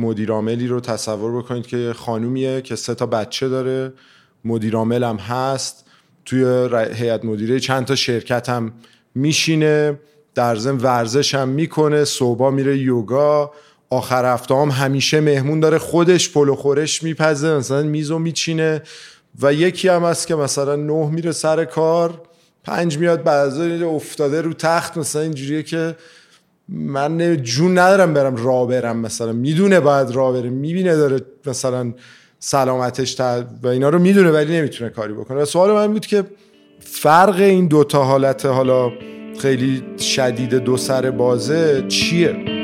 مدیرعاملی رو تصور بکنید که خانومیه که سه تا بچه داره مدیرعامل هم هست. توی هیئت مدیره چند تا شرکت هم میشینه در ضمن ورزش هم می‌کنه صبح میره یوگا آخر هفته هم همیشه مهمون داره خودش پلو خورش میپزه مثلا میزو میچینه. و یکی هم هست که مثلا نه میره سر کار پنج میاد بعد افتاده رو تخت مثلا اینجوریه که من جون ندارم برم را برم مثلا. می‌دونه باید را بره. می‌بینه داره مثلا سلامتش تا و اینا رو می‌دونه ولی نمی‌تونه کاری بکنه. سوال من بود که فرق این دوتا حالت حالا خیلی شدید دو سر بازه چیه؟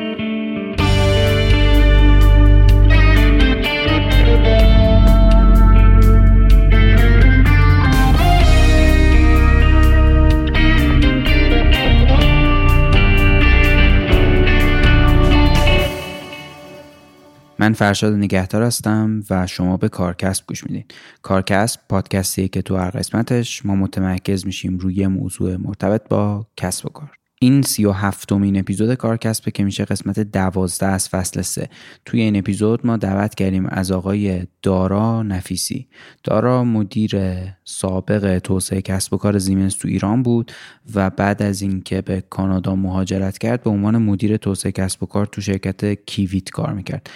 من فرشاد نگهدار هستم و شما به کارکسب گوش میدین. کارکسب پادکستی که تو هر قسمتش ما متمرکز میشیم روی موضوع مرتبط با کسب و کار. این سی و هفتمین اپیزود کارکسبه که میشه قسمت دوازده از فصل سه. توی این اپیزود ما دعوت کردیم از آقای دارا نفیسی. دارا مدیر سابق توسعه کسب و کار زیمنس تو ایران بود و بعد از اینکه به کانادا مهاجرت کرد به عنوان مدیر توسعه کسب و کار تو شرکت کیویت کار می‌کرد.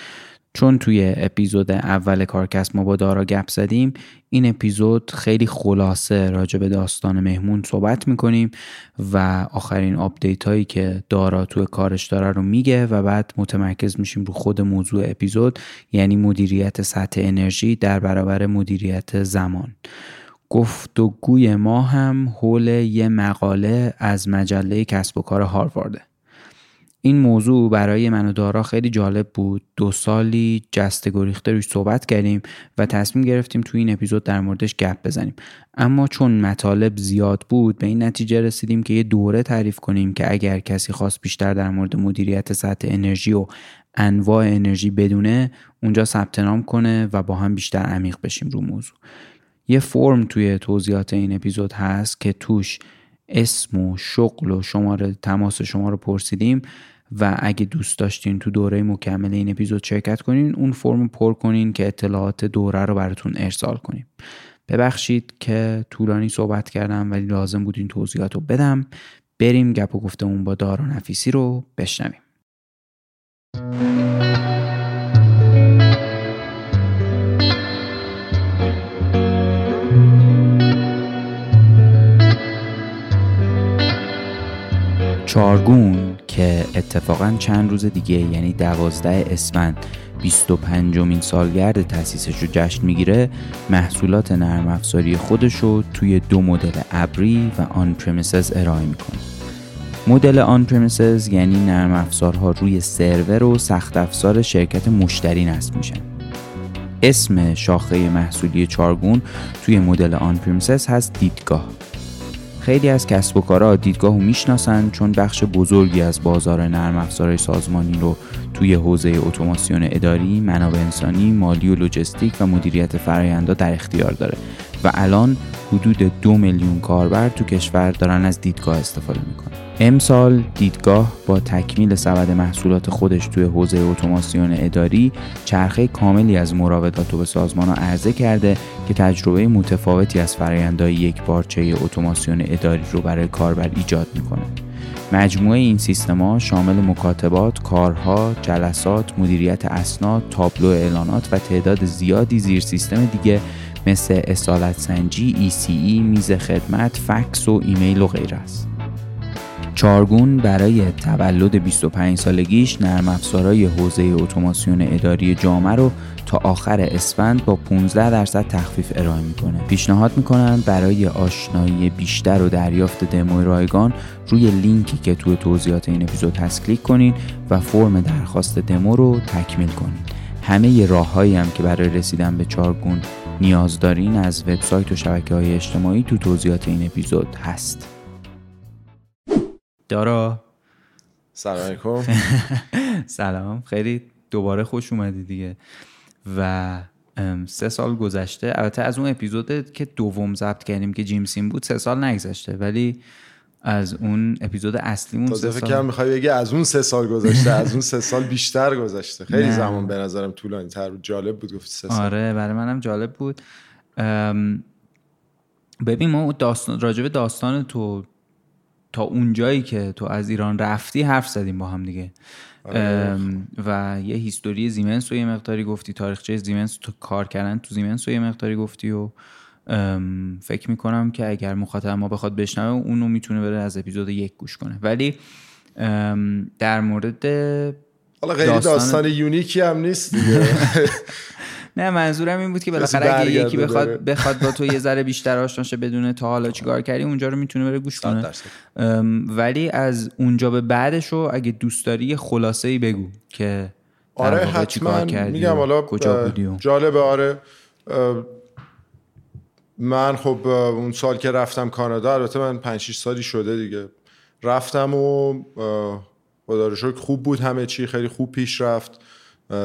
چون توی اپیزود اول کارکست ما با دارا گپ زدیم این اپیزود خیلی خلاصه راجع به داستان مهمون صحبت می‌کنیم و آخرین update هایی که دارا توی کارش داره رو میگه و بعد متمرکز میشیم رو خود موضوع اپیزود یعنی مدیریت سطح انرژی در برابر مدیریت زمان. گفتگوی ما هم حول یه مقاله از مجله کسب و کار هاروارده. این موضوع برای من و دارا خیلی جالب بود. دو سالی جسته گریخته روش صحبت کردیم و تصمیم گرفتیم تو این اپیزود در موردش گپ بزنیم. اما چون مطالب زیاد بود به این نتیجه رسیدیم که یه دوره تعریف کنیم که اگر کسی خواست بیشتر در مورد مدیریت سطح انرژی و انواع انرژی بدونه اونجا ثبت نام کنه و با هم بیشتر عمیق بشیم رو موضوع. یه فرم توی توضیحات این اپیزود هست که توش اسم و شغل و شماره تماس شما رو پرسیدیم و اگه دوست داشتین تو دوره مکمل این اپیزود شرکت کنین اون فرم پر کنین که اطلاعات دوره رو براتون ارسال کنیم. ببخشید که طولانی صحبت کردم ولی لازم بود این توضیحات رو بدم. بریم گپ و گفتمون با دارا نفیسی رو بشنویم. چارگون که اتفاقا چند روز دیگه یعنی دوازده اسفند 25 مین سالگرد تاسیسش رو جشن می‌گیره محصولات نرم افزاری خودش رو توی دو مدل ابری و on-premises ارائه می‌کنه. مدل on-premises یعنی نرم افزارها روی سرور و سخت افزار شرکت مشتری نصب میشن. اسم شاخه محصولی چارگون توی مدل on-premises هست دیدگاه. خیلی از کسب و کارها دیدگاه رو می‌شناسن چون بخش بزرگی از بازار نرم افزارهای سازمانی رو توی حوزه اتوماسیون اداری، منابع انسانی، مالی و لوجستیک و مدیریت فرایندا در اختیار داره. و الان حدود دو میلیون کاربر تو کشور دارن از دیدگاه استفاده می‌کنن. امسال دیدگاه با تکمیل سبد محصولات خودش توی حوزه اتوماسیون اداری چرخه کاملی از مراودات رو به سازمان ها عرضه کرده که تجربه متفاوتی از فرایندهای یک بارچه اتوماسیون اداری رو برای کاربر ایجاد می‌کنه. مجموعه این سیستما شامل مکاتبات، کارها، جلسات، مدیریت اسناد، تابلو اعلانات و تعداد زیادی زیر سیستم دیگه مثل اصالت سنجی، ECE، میز خدمت، فکس و ایمیل و غیره است. چارگون برای تولد 25 سالگیش نرم افزارهای حوزه اتوماسیون اداری جامعه رو تا آخر اسفند با 15 درصد تخفیف ارائه می‌کنه. پیشنهاد می‌کنم برای آشنایی بیشتر و دریافت دموی رایگان روی لینکی که توی توضیحات این اپیزود هست کلیک کنین و فرم درخواست دمو رو تکمیل کنین. همه راههایی هم که برای رسیدن به چارگون نیاز دارین از وبسایت و شبکه های اجتماعی تو توضیحات این اپیزود هست. دارا. سلام علیکم. سلام. خیلی دوباره خوش اومدی دیگه. و سه سال گذشته. البته از اون اپیزود که دوم ضبط کردیم که جیمسین بود سه سال نگذشته. ولی از اون اپیزود اصلیمون سه سال. که می‌خوای بگی از اون سه سال گذشته از اون سه سال بیشتر گذشته. خیلی زمان به نظرم طولانی تر بود. جالب بود گفت سه سال. آره برای منم جالب بود. ببین ما داستان راجب داستان تو تا اونجایی که تو از ایران رفتی حرف زدیم با هم دیگه. آره. و یه هیستوری زیمنس رو یه مقداری گفتی تاریخچه زیمنس تو کار کردن تو زیمنس رو یه مقداری گفتی و فکر می‌کنم که اگر مخاطب ما بخواد بشنوه اونو می‌تونه بره از اپیزود یک گوش کنه. ولی در مورد حالا خیلی داستان, داستان یونیکی هم نیست دیگه. نه منظورم این بود که بالاخره اگه یکی بخواد بخواد با تو یه ذره بیشتر آشنا شه بدونه تا حالا چیکار کردی اونجا رو می‌تونه بره گوش کنه. ولی از اونجا به بعدش رو اگه دوست داری یه خلاصه ای بگو که آره حتما. میگم حالا کجا بودی جالبه آره. من خب اون سال که رفتم کانادا البته من 5 6 سالی شده دیگه. رفتم و خدا خوب بود همه چی خیلی خوب پیش رفت.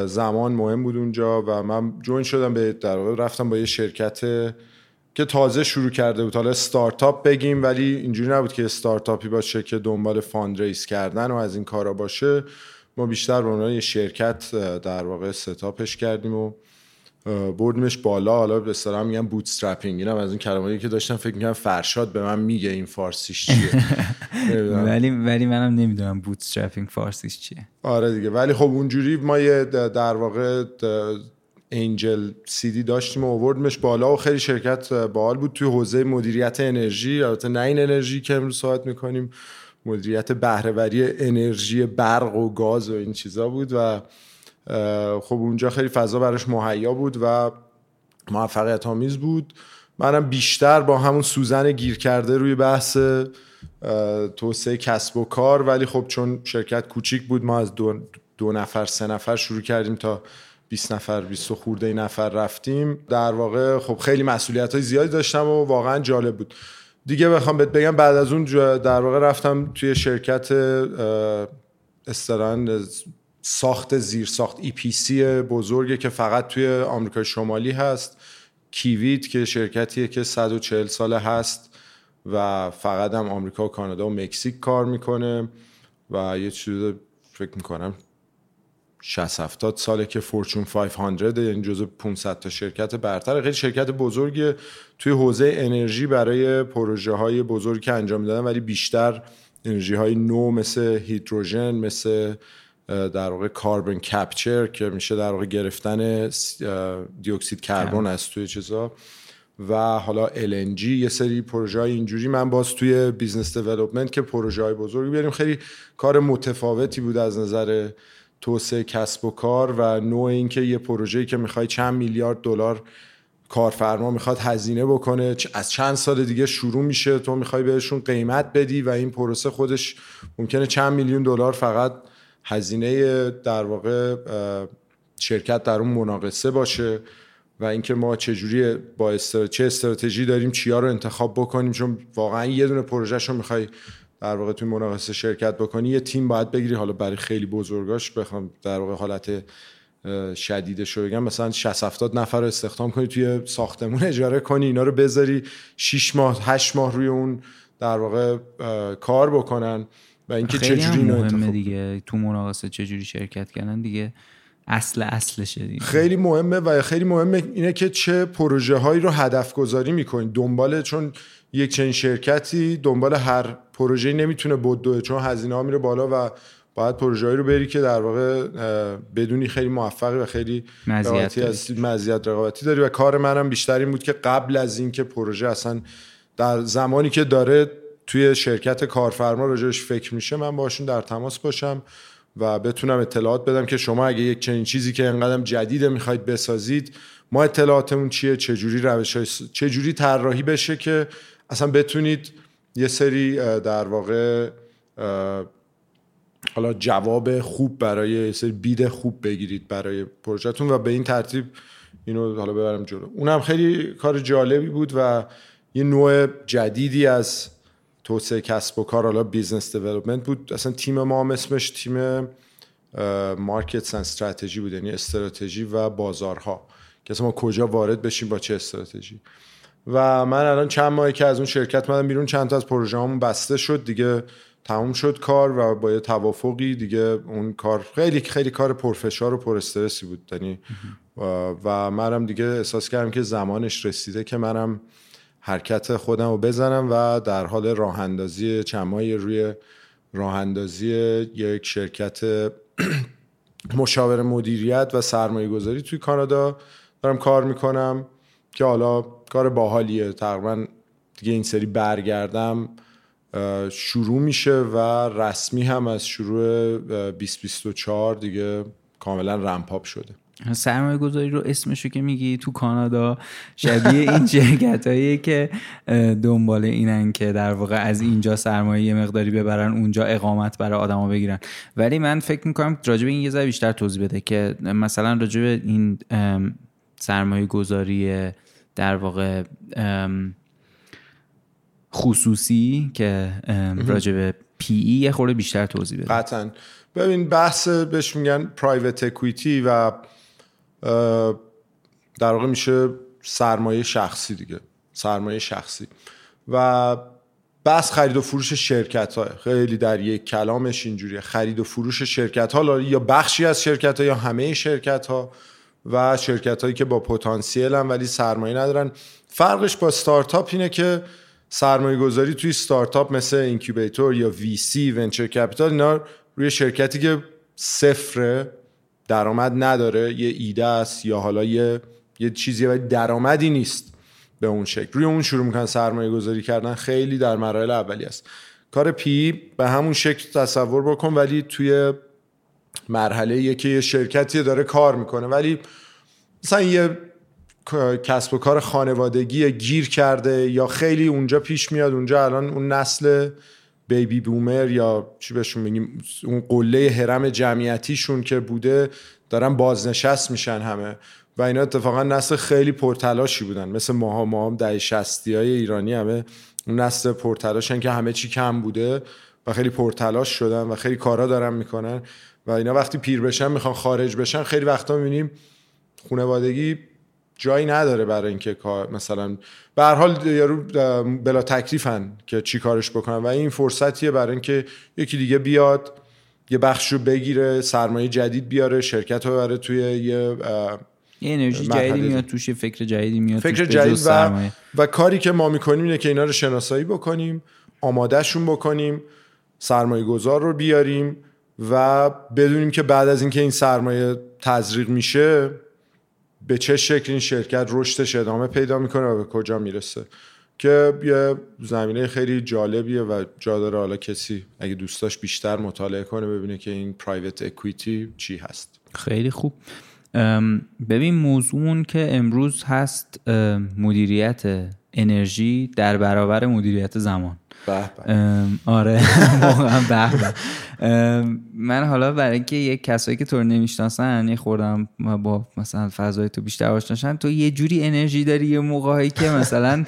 زمان مهم بود اونجا و من join شدم به در واقع رفتم با یه شرکت که تازه شروع کرده بود. حالا استارتاپ بگیم ولی اینجوری نبود که استارتاپی باشه که دنبال fund کردن و از این کارا باشه. ما بیشتر به عنوان یه شرکت در واقع setup ش کردیم و بردیمش بالا. حالا به اصطلاح میگم bootstrapping اینم از این کلماتی که داشتم فکر می‌کنم فرشاد به من میگه این فارسیش چیه. ولی ولی منم نمی‌دونم بوت استرپینگ فارسیش چیه. آره دیگه. ولی خب اونجوری ما یه در واقع انجل سیدی داشتیم و آوردیمش بالا و خیلی شرکت باحال بود. توی حوزه مدیریت انرژی البته نه این انرژی که امروز صحبت می‌کنیم مدیریت بهرهوری انرژی برق و گاز و این چیزا بود و خب اونجا خیلی فضا براش مهیا بود و موفقیت آمیز بود. منم بیشتر با همون سوزن گیر کرده روی بحث توسعه کسب و کار. ولی خب چون شرکت کوچیک بود ما از دو, دو نفر سه نفر شروع کردیم تا 20 نفر 20 خورده نفر رفتیم. در واقع خب خیلی مسئولیت های زیادی داشتم و واقعا جالب بود. دیگه بخوام بهت بگم بعد از اون در واقع رفتم توی شرکت استران ساخت زیر ساخت سی بزرگی که فقط توی آمریکای شمالی هست. کیویت که شرکتیه که 140 ساله هست و فقط هم آمریکا و کانادا و مکزیک کار می‌کنه و یه چیز فکر می‌کنم 60 70 ساله که فورچون 500 یعنی جزو 500 تا شرکت برتر. خیلی شرکت بزرگی توی حوزه انرژی برای پروژه های بزرگی که انجام می‌دادن ولی بیشتر انرژی های نو مثل هیدروژن مثل در واقع کاربن کپچر که میشه در واقع گرفتن دیوکسید کربن از توی چیزا. و حالا LNG یه سری پروژه های اینجوری. من باز توی business development که پروژه های بزرگی بیاریم خیلی کار متفاوتی بود از نظر توسعه کسب و کار و نوع اینکه یه پروژه‌ای که می‌خوای چند میلیارد دلار کارفرما می‌خواد هزینه بکنه. از چند سال دیگه شروع میشه تو می‌خوای بهشون قیمت بدی و این پروسه خودش ممکنه چند میلیون دلار فقط هزینه در واقع شرکت در اون مناقصه باشه و اینکه ما چجوری با استر... چه استراتژی داریم چیا رو انتخاب بکنیم. چون واقعا یه دونه پروژهش رو می‌خوای در واقع توی مناقصه شرکت بکنی یه تیم باید بگیری. حالا برای خیلی بزرگاش بخوام در واقع حالت شدیدش رو بگم. مثلا 60 70 نفر رو استخدام کنی توی ساختمون اجاره کنی اینا رو بذاری 6 ماه 8 ماه روی اون در واقع کار بکنن. و اینکه چجوری مهمه دیگه. تو مناقصه چجوری شرکت کردن دیگه. اصل اصلشه دیگه. خیلی مهمه و خیلی مهمه اینه که چه پروژه هایی رو هدف گذاری می‌کنین دنبال چون یک چنین شرکتی دنبال هر پروژه نمی‌تونه بدوه چون هزینه ها میره بالا و باید پروژه رو بری که در واقع بدونی خیلی موفقی و خیلی مزیت رقابتی داری. و کار منم بیشتر این بود که قبل از اینکه پروژه اصلا در زمانی که داره توی شرکت کارفرما راجعش فکر میشه من باشون در تماس باشم و بتونم اطلاعات بدم که شما اگه یک چنین چیزی که انقدر جدیده می‌خواید بسازید ما اطلاعاتمون چیه؟ چجوری روش های چجوری طراحی بشه که اصلا بتونید یه سری در واقع حالا جواب خوب برای یه سری بید خوب بگیرید برای پروژهتون و به این ترتیب اینو حالا ببرم جلو. اونم خیلی کار جالبی بود و یه نوع جدیدی از توسعه کسب و کار حالا business development بود. اصلا تیم ما هم اسمش تیم market strategy بود یعنی استراتژی و بازارها. که ما کجا وارد بشیم با چه استراتژی. و من الان چند ماهی که از اون شرکت اومدم بیرون چند تا از پروژه همون بسته شد دیگه تموم شد کار و با یه توافقی دیگه اون کار خیلی خیلی کار پرفشار و پر استرسی بود. یعنی و منم دیگه احساس کردم که زمانش رسیده که منم حرکت خودم رو بزنم و در حال راه اندازی چمایی روی راه اندازی یک شرکت مشاور مدیریت و سرمایه گذاری توی کانادا دارم کار می‌کنم که حالا کار باحالیه. تقریبا دیگه این سری برگردم شروع میشه و رسمی هم از شروع 2024 دیگه کاملا رمپاپ شده. سرمایه گذاری رو اسمشو که میگی تو کانادا شبیه این شرکت هایی که دنبال اینن که در واقع از اینجا سرمایه یه مقداری ببرن اونجا اقامت برای آدما بگیرن. ولی من فکر می‌کنم راجب این یه ذره بیشتر توضیح بده که مثلا راجب این سرمایه گذاری در واقع خصوصی که راجب PE یه خورده بیشتر توضیح بده. قطعا. ببین بحث بهش میگن private equity و در واقع میشه سرمایه شخصی دیگه سرمایه شخصی. و بحث خرید و فروش شرکت های خیلی در یک کلامش اینجوریه. خرید و فروش شرکت ها یا بخشی از شرکت ها یا همه شرکت ها و شرکت هایی که با پتانسیل هم ولی سرمایه ندارن. فرقش با ستارتاپ اینه که سرمایه گذاری توی ستارتاپ مثل incubator یا VC venture capital اینا روی شرکتی که صفر درآمد نداره یه ایده است یا حالا یه یه چیزی ولی درآمدی نیست به اون شکل. روی اون شروع می‌کنن سرمایه گذاری کردن خیلی در مراحل اولی است. کار PE به همون شکل تصور بکن ولی توی مرحله یکی یه شرکتی داره کار می‌کنه. ولی مثلا یه کسب و کار خانوادگی گیر کرده یا خیلی اونجا پیش میاد اونجا الان اون نسل بیبی بومر یا چی بهشون میگیم اون قله حرم جمعیتیشون که بوده دارن بازنشست میشن همه. و اینا اتفاقا نسل خیلی پرتلاشی بودن. مثل ماها ما هم ده شستی های ایرانی همه اون نسل پرتلاشن که همه چی کم بوده و خیلی پرتلاش شدن و خیلی کارا دارن می‌کنن. و اینا وقتی پیر بشن می‌خوان خارج بشن خیلی وقتا می‌بینیم خونوادگی جایی نداره برای اینکه مثلا به هر حال یارو بلا تکلیفن که چی کارش بکنن و این فرصتیه برای اینکه یکی دیگه بیاد یه بخش رو بگیره سرمایه جدید بیاره شرکت رو بره توی یه یه انرژی جدیدی میاد توش فکر جدیدی میاد فکر جدید و, و کاری که ما می‌کنیم اینه که اینا رو شناسایی بکنیم آمادهشون بکنیم سرمایه گذار رو بیاریم و بدونیم که بعد از اینکه این سرمایه تزریق میشه به چه شکل این شرکت رشدش ادامه پیدا می‌کنه و به کجا می‌رسه. که یه زمینه خیلی جالبیه و جا داره حالا کسی اگه دوستاش بیشتر مطالعه کنه ببینه که این پرایوت اکویتی چی هست. خیلی خوب. ببین موضوع که امروز هست مدیریت انرژی در برابر مدیریت زمان. آره واقعا به من حالا برای اینکه یک کسایی که تو رو نمی‌شناسن یه خوردم با مثلا فضای تو بیشتر آشناشن تو یه جوری انرژی داری یه موقعی که مثلا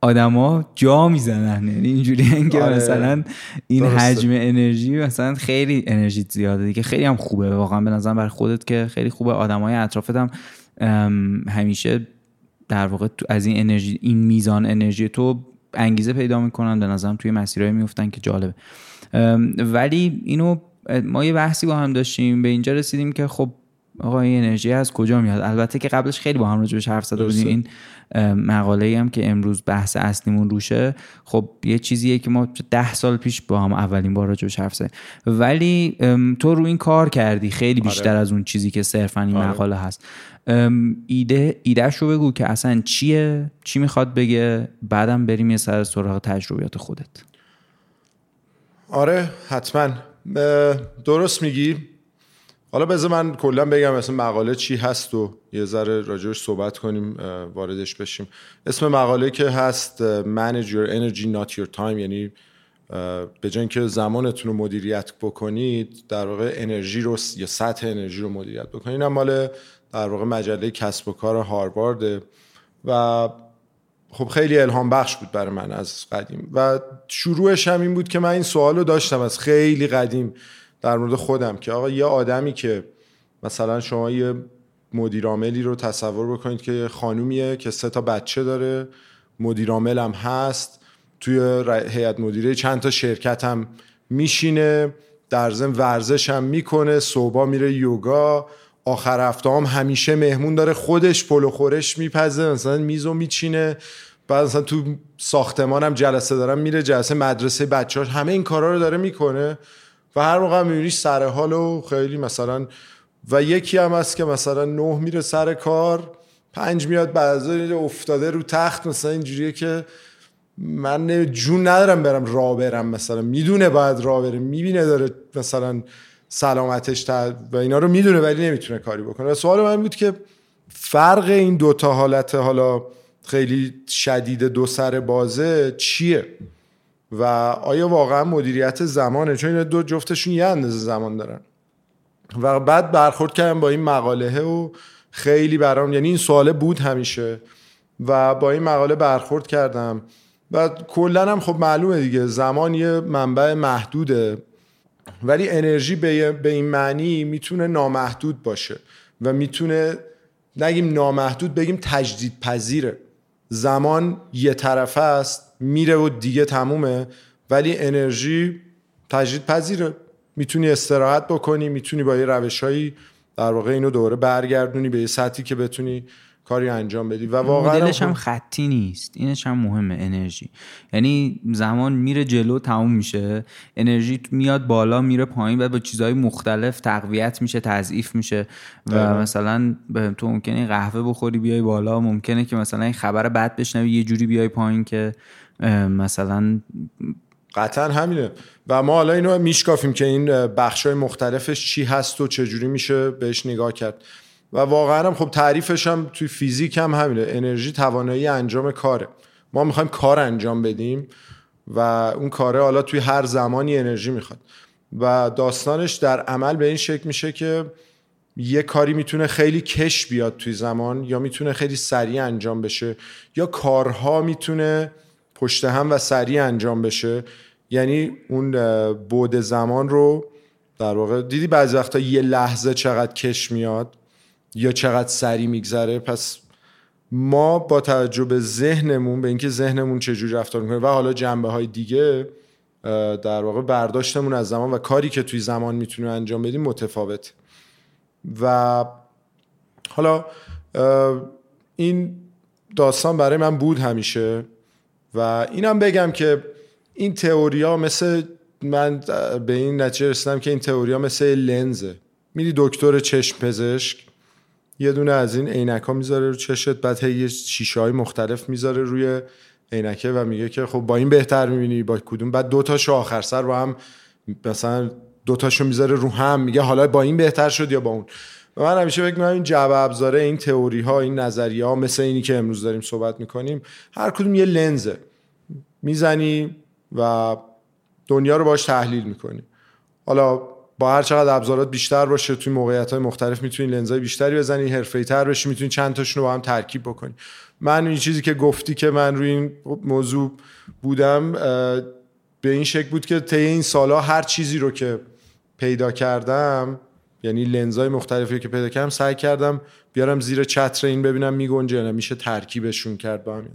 آدما جا می‌زنن. یعنی اینجوری که آره. مثلا این حجم انرژی مثلا خیلی انرژی زیاده دیگه. خیلی هم خوبه. واقعا به نظر برای خودت که خیلی خوبه. آدمای اطرافت هم همیشه در واقع از این انرژی این میزان انرژی تو انگیزه پیدا می‌کنن. به نظرم توی مسیرهای میفتن که جالبه. ولی اینو ما یه بحثی با هم داشتیم. به اینجا رسیدیم که خب آقا این انرژی از کجا میاد؟ البته که قبلش خیلی با هم راجبش حرف زده بودیم. این مقاله هم که امروز بحث اصلیمون روشه. خب یه چیزیه که ما ده سال پیش با هم اولین بار راجبش حرف زدیم. ولی تو رو این کار کردی. خیلی آره. بیشتر از اون چیزی که صرفا این آره. مقاله هست. ایده ایدهش رو بگو که اصلا چیه؟ چی می‌خواد بگه؟ بعدم بریم یه سر سراغ تجربیات خودت. آره حتما. درست میگی. حالا بذار من کلا بگم مثلا مقاله چی هست و یه ذره راجعش صحبت کنیم واردش بشیم. اسم مقاله که هست Manage your energy not your time یعنی به جای اینکه زمانتون رو مدیریت بکنید در واقع انرژی رو یا سطح انرژی رو مدیریت بکنید. این مال در واقع مجله کسب و کار هاروارد. و خب خیلی الهام بخش بود برای من از قدیم. و شروعش هم این بود که من این سوال رو داشتم از خیلی قدیم در مورد خودم که آقا یه آدمی که مثلا شما یه مدیراملی رو تصور بکنید که یه خانومیه که سه تا بچه داره مدیرامل هم هست توی هیئت مدیره چند تا شرکت هم میشینه در ورزش هم می‌کنه صبح میره یوگا آخر هفته هم همیشه مهمون داره خودش پلو خورش میپزه مثلا میزو میچینه. بعد مثلا تو ساختمان هم جلسه دارم میره جلسه مدرسه بچه همه این کارا رو داره می‌کنه و هر موقع میبینیش سر حال و خیلی مثلا و یکی هم هست که مثلا نه میره سر کار پنج میاد بعد افتاده رو تخت مثلا اینجوریه که من جون ندارم برم را برم مثلا می‌دونه باید را بره می‌بینه داره مثلا سلامتش و اینا رو می‌دونه ولی نمی‌تونه کاری بکنه. و سوال من بود که فرق این دوتا حالت حالا خیلی شدید دو سر بازه چیه؟ و آیا واقعا مدیریت زمانه؟ چون این دو جفتشون یه اندازه زمان دارن. و بعد برخورد کردم با این مقاله و خیلی برام یعنی این سواله بود همیشه. و با این مقاله برخورد کردم. و کلا هم خب معلومه دیگه زمان یه منبع محدوده. ولی انرژی به این معنی می‌تونه نامحدود باشه و می‌تونه نگیم نامحدود بگیم تجدید پذیره زمان یه طرفه است میره و دیگه تمومه ولی انرژی تجدید پذیره می‌تونی استراحت بکنی می‌تونی با یه روشهایی در واقع اینو دوره برگردونی به یه سطحی که بتونی کاری انجام بدی. و واقعا مدلش هم خطی نیست. اینش هم مهمه انرژی. یعنی زمان میره جلو تموم میشه. انرژی میاد بالا میره پایین و با چیزهای مختلف تقویت میشه تضعیف میشه. و مثلا تو ممکنه قهوه بخوری بیای بالا. ممکنه که مثلا این خبر بد بشنوی یه جوری بیای پایین که مثلا قطعا همینه. و ما حالا اینو میشکافیم که این بخش های مختلفش چی هست و چجوری میشه بهش نگاه کرد. و واقعا هم خب تعریفش هم توی فیزیک هم همینه. انرژی توانایی انجام کاره. ما می‌خوایم کار انجام بدیم و اون کاره حالا توی هر زمانی انرژی می‌خواد. و داستانش در عمل به این شکل میشه که یه کاری می‌تونه خیلی کش بیاد توی زمان یا می‌تونه خیلی سریع انجام بشه یا کارها می‌تونه پشت هم و سریع انجام بشه. یعنی اون بود زمان رو در واقع دیدی بعضی وقتا یه لحظه چقدر کش میاد؟ یا چقدر سریع میگذره. پس ما با توجه به ذهنمون به اینکه ذهنمون چجوری رفتار می‌کنه و حالا جنبه های دیگه در واقع برداشتمون از زمان و کاری که توی زمان می‌تونیم انجام بدیم متفاوت. و حالا این داستان برای من بود همیشه و اینم بگم که این تئوریا مثل من به این نتیجه رسیدم که این تئوریا مثل لنزه. میری دکتر چشم پزشک؟ یه دونه از این عینک ها می‌ذاره رو چشت بعد هی شیشه های مختلف می‌ذاره روی عینکه و میگه که خب با این بهتر می‌بینی با کدوم؟ بعد دو تاشو آخر سر با هم مثلا دو تاشو می‌ذاره رو هم میگه حالا با این بهتر شد یا با اون؟ و من همیشه فکر می‌کنم این جواب ابزاره این تئوری ها این نظریه ها مثل اینی که امروز داریم صحبت می‌کنیم هر کدوم یه لنزه. می‌زنی و دنیا رو باش تحلیل می‌کنی. حالا با هر چقدر ابزارات بیشتر باشه توی موقعیت های مختلف می‌تونی لنزای بیشتری بزنی حرفه‌ای تر بشی می‌تونی چند تاشون رو با هم ترکیب بکنی. من این چیزی که گفتی که من روی این موضوع بودم به این شکل بود که طی این سالا هر چیزی رو که پیدا کردم یعنی لنزای مختلفی که پیدا کردم سعی کردم بیارم زیر چتر این ببینم میگنجه نه میشه ترکیبشون کرد با همین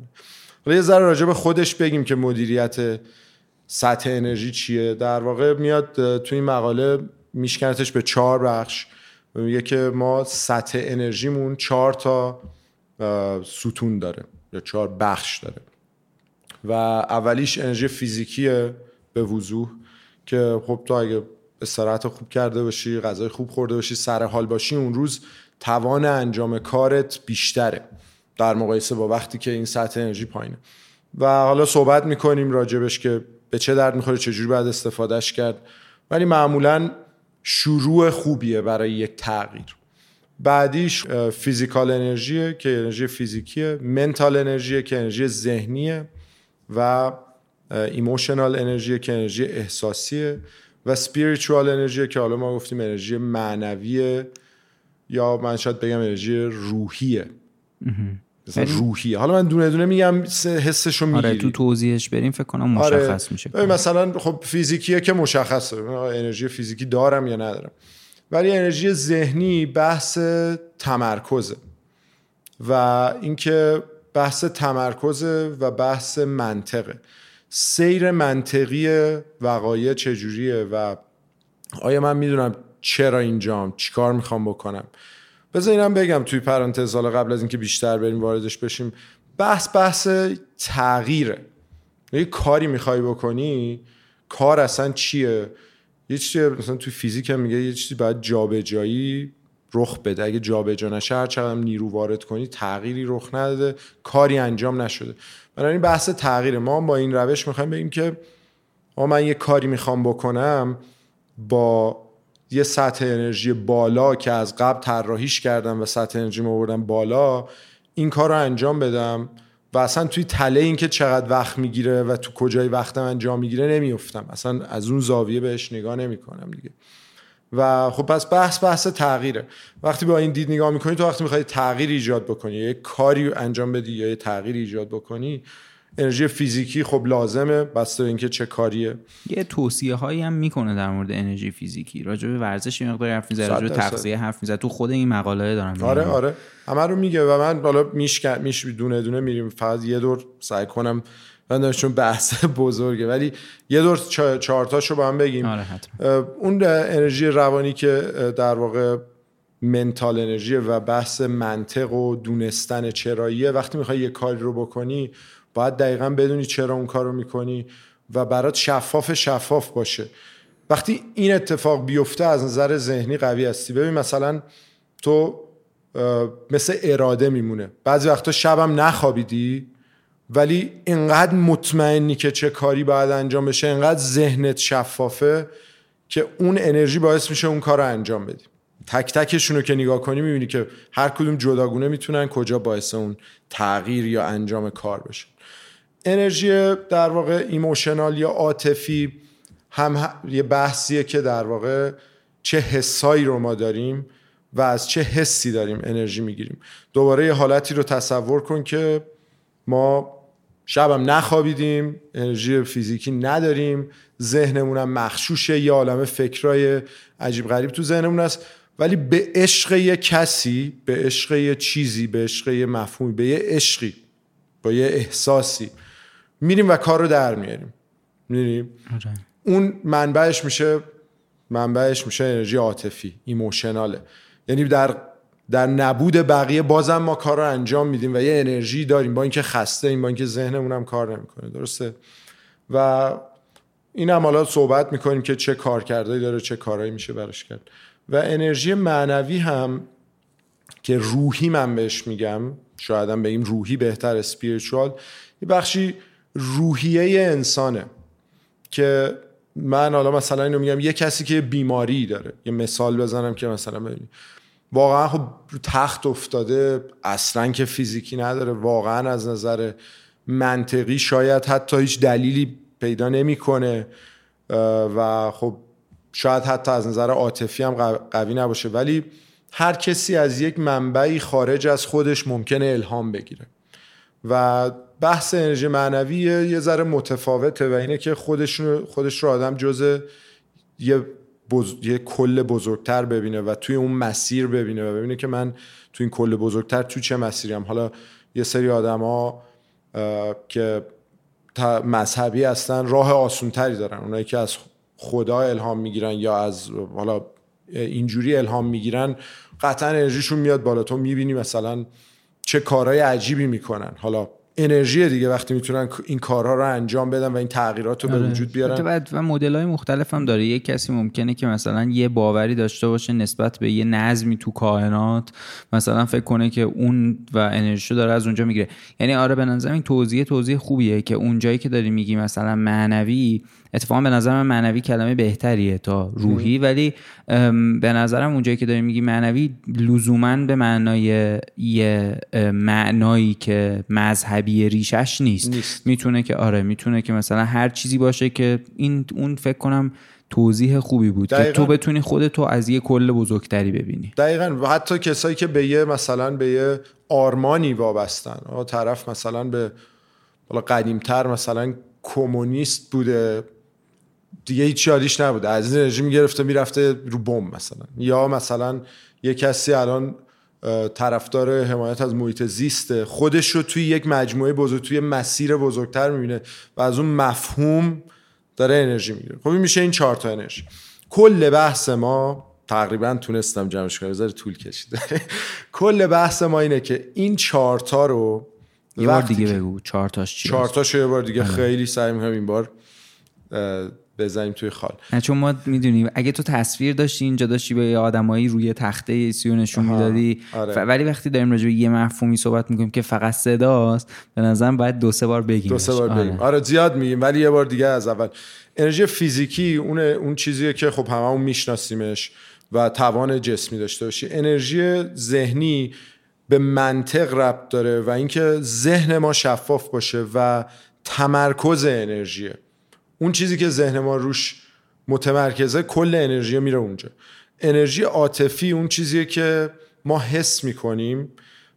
حالا یه ذره راجع به خودش بگیم که مدیریت سطح انرژی چیه؟ در واقع میاد تو این مقاله میشکنتش به چهار بخش. میگه که ما سطح انرژیمون چهار تا ستون داره یا چهار بخش داره. و اولیش انرژی فیزیکیه به وضوح که خب تو اگه استراحت خوب کرده باشی غذای خوب خورده باشی سر حال باشی اون روز توان انجام کارت بیشتره. در مقایسه با وقتی که این سطح انرژی پایینه. و حالا صحبت می‌کنیم راجبش که به چه درد می‌خوره چجوری باید استفادهش کرد. ولی معمولا شروع خوبیه برای یک تغییر. بعدیش فیزیکال انرژیه که انرژی فیزیکیه. منتال انرژیه که انرژی ذهنیه. و ایموشنال انرژی که انرژی احساسیه. و سپیریچوال انرژی که حالا ما گفتیم انرژی معنویه یا من شاید بگم انرژی روحیه. مثلا روحیه حالا من دونه دونه میگم حسشو می‌گیری آره تو توضیحش بریم فکر کنم مشخص آره. میشه مثلا خب فیزیکیه که مشخصه. انرژی فیزیکی دارم یا ندارم؟ ولی انرژی ذهنی بحث تمرکزه. و اینکه بحث تمرکزه و بحث منطقه. سیر منطقی وقایع چجوریه و آیا من می‌دونم چرا اینجام؟ چیکار می‌خوام بکنم؟ بذار اینم بگم توی پرانتز قبل از اینکه بیشتر بریم واردش بشیم بحث بحث تغییره. یه کاری می‌خوای بکنی کار اصلا چیه؟ یه چیزی مثلا توی فیزیک میگه یه چیزی باید جابجایی رخ بده. اگه جابجا نشه هر چقدر نیرو وارد کنی تغییری رخ نداده کاری انجام نشده. بنابراین بحث تغییر ما با این روش می‌خوایم بگیم که ما من یه کاری می‌خوام بکنم با یه سطح انرژی بالا که از قبل طراحیش کردم و سطح انرژی بردم بالا این کار رو انجام بدم و اصلا توی تله این که چقدر وقت می‌گیره و تو کجای وقتم انجام می‌گیره نمیفتم اصلا از اون زاویه بهش نگاه نمی‌کنم دیگه. و خب پس بحث بحث تغییره. وقتی با این دید نگاه می‌کنی تو وقتی می‌خوای تغییر ایجاد بکنی یه کاری انجام بدی یا یه تغییر ایجاد بکنی انرژی فیزیکی خب لازمه بسته اینکه چه کاریه. یه توصیه هایی هم می‌کنه در مورد انرژی فیزیکی. راجع به ورزش مقدار حرف می‌زنه راجع به تغذیه حرف می‌زنه. تو خود این مقاله دارم آره آره. همه رو میگه و من حالا میش میش دونه دونه میریم. فقط یه دور سعی کنم. من چون بحث بزرگه. ولی یه دور چهارتاشو با هم بگیم. آره اون انرژی روانی که در واقع منتال انرژی و بحث منطق و دونستن چراییه. وقتی می‌خوای یه کاری رو بکنی باید دقیقا بدونی چرا اون کار رو می‌کنی و برات شفاف شفاف باشه. وقتی این اتفاق بیفته از نظر ذهنی قوی هستی. ببین مثلا تو مثل اراده میمونه. بعضی وقتا شبم نخوابیدی ولی اینقدر مطمئنی که چه کاری باید انجام بشه اینقدر ذهنت شفافه که اون انرژی باعث میشه اون کار رو انجام بدی. تک تکشون رو که نگاه کنی می‌بینی که هر کدوم جداگونه می‌تونن کجا باعث اون تغییر یا انجام کار بشه. انرژی در واقع ایموشنال یا عاطفی هم یه بحثیه که در واقع چه حسایی رو ما داریم و از چه حسی داریم انرژی می‌گیریم. دوباره یه حالتی رو تصور کن که ما شبم نخوابیدیم انرژی فیزیکی نداریم ذهنمونم مخشوشه یه عالم فکرای عجیب غریب تو ذهنمون است. ولی به عشق یه کسی به عشق یه چیزی به عشق یه مفهومی به یه عشقی با یه احساسی میریم و کار رو در میاریم. میریم آره. اون منبعش میشه منبعش میشه انرژی عاطفی ایموشناله. یعنی در در نبود بقیه بازم ما کار رو انجام میدیم و یه انرژی داریم با اینکه خسته این با اینکه ذهنمون هم کار نمی‌کنه. درسته؟ و این هم حالا صحبت می‌کنیم که چه کار کرده داره چه کارهایی میشه براش کرد. و انرژی معنوی هم که روحی من بهش میگم شاید هم بگیم روحی بهتر اسپیریچوال یه بخشی روحیه انسانه که من حالا مثلا اینو میگم یه کسی که بیماری داره. یه مثال بزنم که مثلا ببینید واقعا خب تخت افتاده اصلا که فیزیکی نداره واقعا از نظر منطقی شاید حتی هیچ دلیلی پیدا نمی‌کنه و خب شاید حتی از نظر عاطفی هم قوی نباشه. ولی هر کسی از یک منبعی خارج از خودش ممکنه الهام بگیره. و بحث انرژی معنوی یه ذره متفاوته و اینه که خودش خودش رو آدم جز یه, یه کل بزرگتر ببینه و توی اون مسیر ببینه و ببینه که من توی این کل بزرگتر تو چه مسیریم حالا یه سری آدما که مذهبی هستن راه آسونتری دارن. اونایی که از خدا الهام می‌گیرن یا از حالا اینجوری الهام می‌گیرن قطعا انرژیشون میاد بالا. تو می‌بینی مثلا چه کارهای عجیبی می‌کنن. حالا انرژی دیگه وقتی می‌تونن این کارها رو انجام بدن و این تغییرات رو به آره. وجود بیارن. و مدل های مختلف هم داره. یک کسی ممکنه که مثلا یه باوری داشته باشه نسبت به یه نظمی تو کائنات مثلا فکر کنه که اون و انرژی داره از اونجا می‌گیره. یعنی آره به نظر این توضیح توضیح خوبیه که اونجایی که داری میگی مثلا معنوی اتفاقا به نظر من معنوی کلمه بهتریه تا روحی ولی به نظرم اونجایی که داری میگی معنوی لزوما به معنای یه معنایی که مذهبی ریشش نیست. نیست. می‌تونه که آره می‌تونه که مثلا هر چیزی باشه که این اون فکر کنم توضیح خوبی بود که تو بتونی خودتو از یه کل بزرگتری ببینی. دقیقا. و حتی کسایی که به یه مثلا به یه آرمانی وابستن. طرف مثلا به قدیمتر مثلا کمونیست بوده. دیگه هیچ یادیش نبوده از این رژیم گرفته می‌رفته رو بم مثلا. یا مثلا یه کسی الان طرفدار حمایت از محیط زیسته خودش رو توی یک مجموعه بزرگ توی مسیر بزرگتر می‌بینه و از اون مفهوم داره انرژی می‌گیره. خب این میشه این چهار تا انرژی. کل بحث ما تقریبا تونستم جمعش کنم بذار طول کشید. کل بحث ما اینه که این چهار تا رو یه بار دیگه بگو چهار تاش چی چهار تاشو یه بار دیگه آره. خیلی سعی می‌کنم این بار بزنیم توی خال. نه چون ما می‌دونیم اگه تو تصویر داشتی اینجا داشتی به آدمایی روی تخته سیو نشون می‌دادی. آره. ولی وقتی داریم راجع به یه مفهومی صحبت می‌کنیم که فقط صداست به نظرم باید دو سه بار بگیم. دو سه بار آره. بگیم آره زیاد میگیم ولی یه بار دیگه از اول. انرژی فیزیکی اون اون چیزیه که خب هممون میشناسیمش و توان جسمی داشته باشی. انرژی ذهنی به منطق ربط داره و اینکه ذهن ما شفاف باشه و تمرکز انرژیه. اون چیزی که ذهن ما روش متمرکزه کل انرژی میره اونجا. انرژی عاطفی اون چیزیه که ما حس می‌کنیم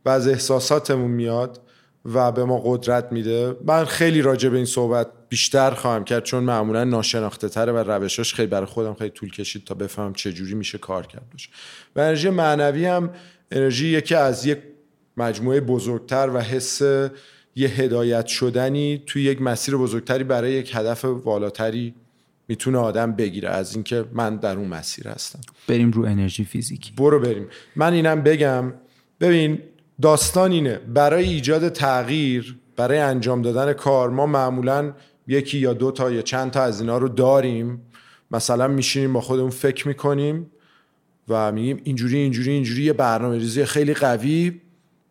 و از احساساتمون میاد و به ما قدرت میده. من خیلی راجع به این صحبت بیشتر خواهم کرد چون معمولا ناشناخته تره و روشاش خیلی برای خودم خیلی طول کشید تا بفهمم چه جوری میشه کار کرد باشه. و انرژی معنوی هم انرژی یکی از یک مجموعه بزرگتر و حس یه هدایت شدنی توی یک مسیر بزرگتری برای یک هدف والاتری می‌تونه آدم بگیره. از اینکه من در اون مسیر هستم. بریم رو انرژی فیزیکی. برو بریم. من اینم بگم ببین داستان اینه. برای ایجاد تغییر برای انجام دادن کار ما معمولا یکی یا دو تا یا چند تا از اینا رو داریم. مثلا میشینیم با خودمون فکر می‌کنیم و میگیم اینجوری اینجوری اینجوری یه برنامه ریزی خیلی قوی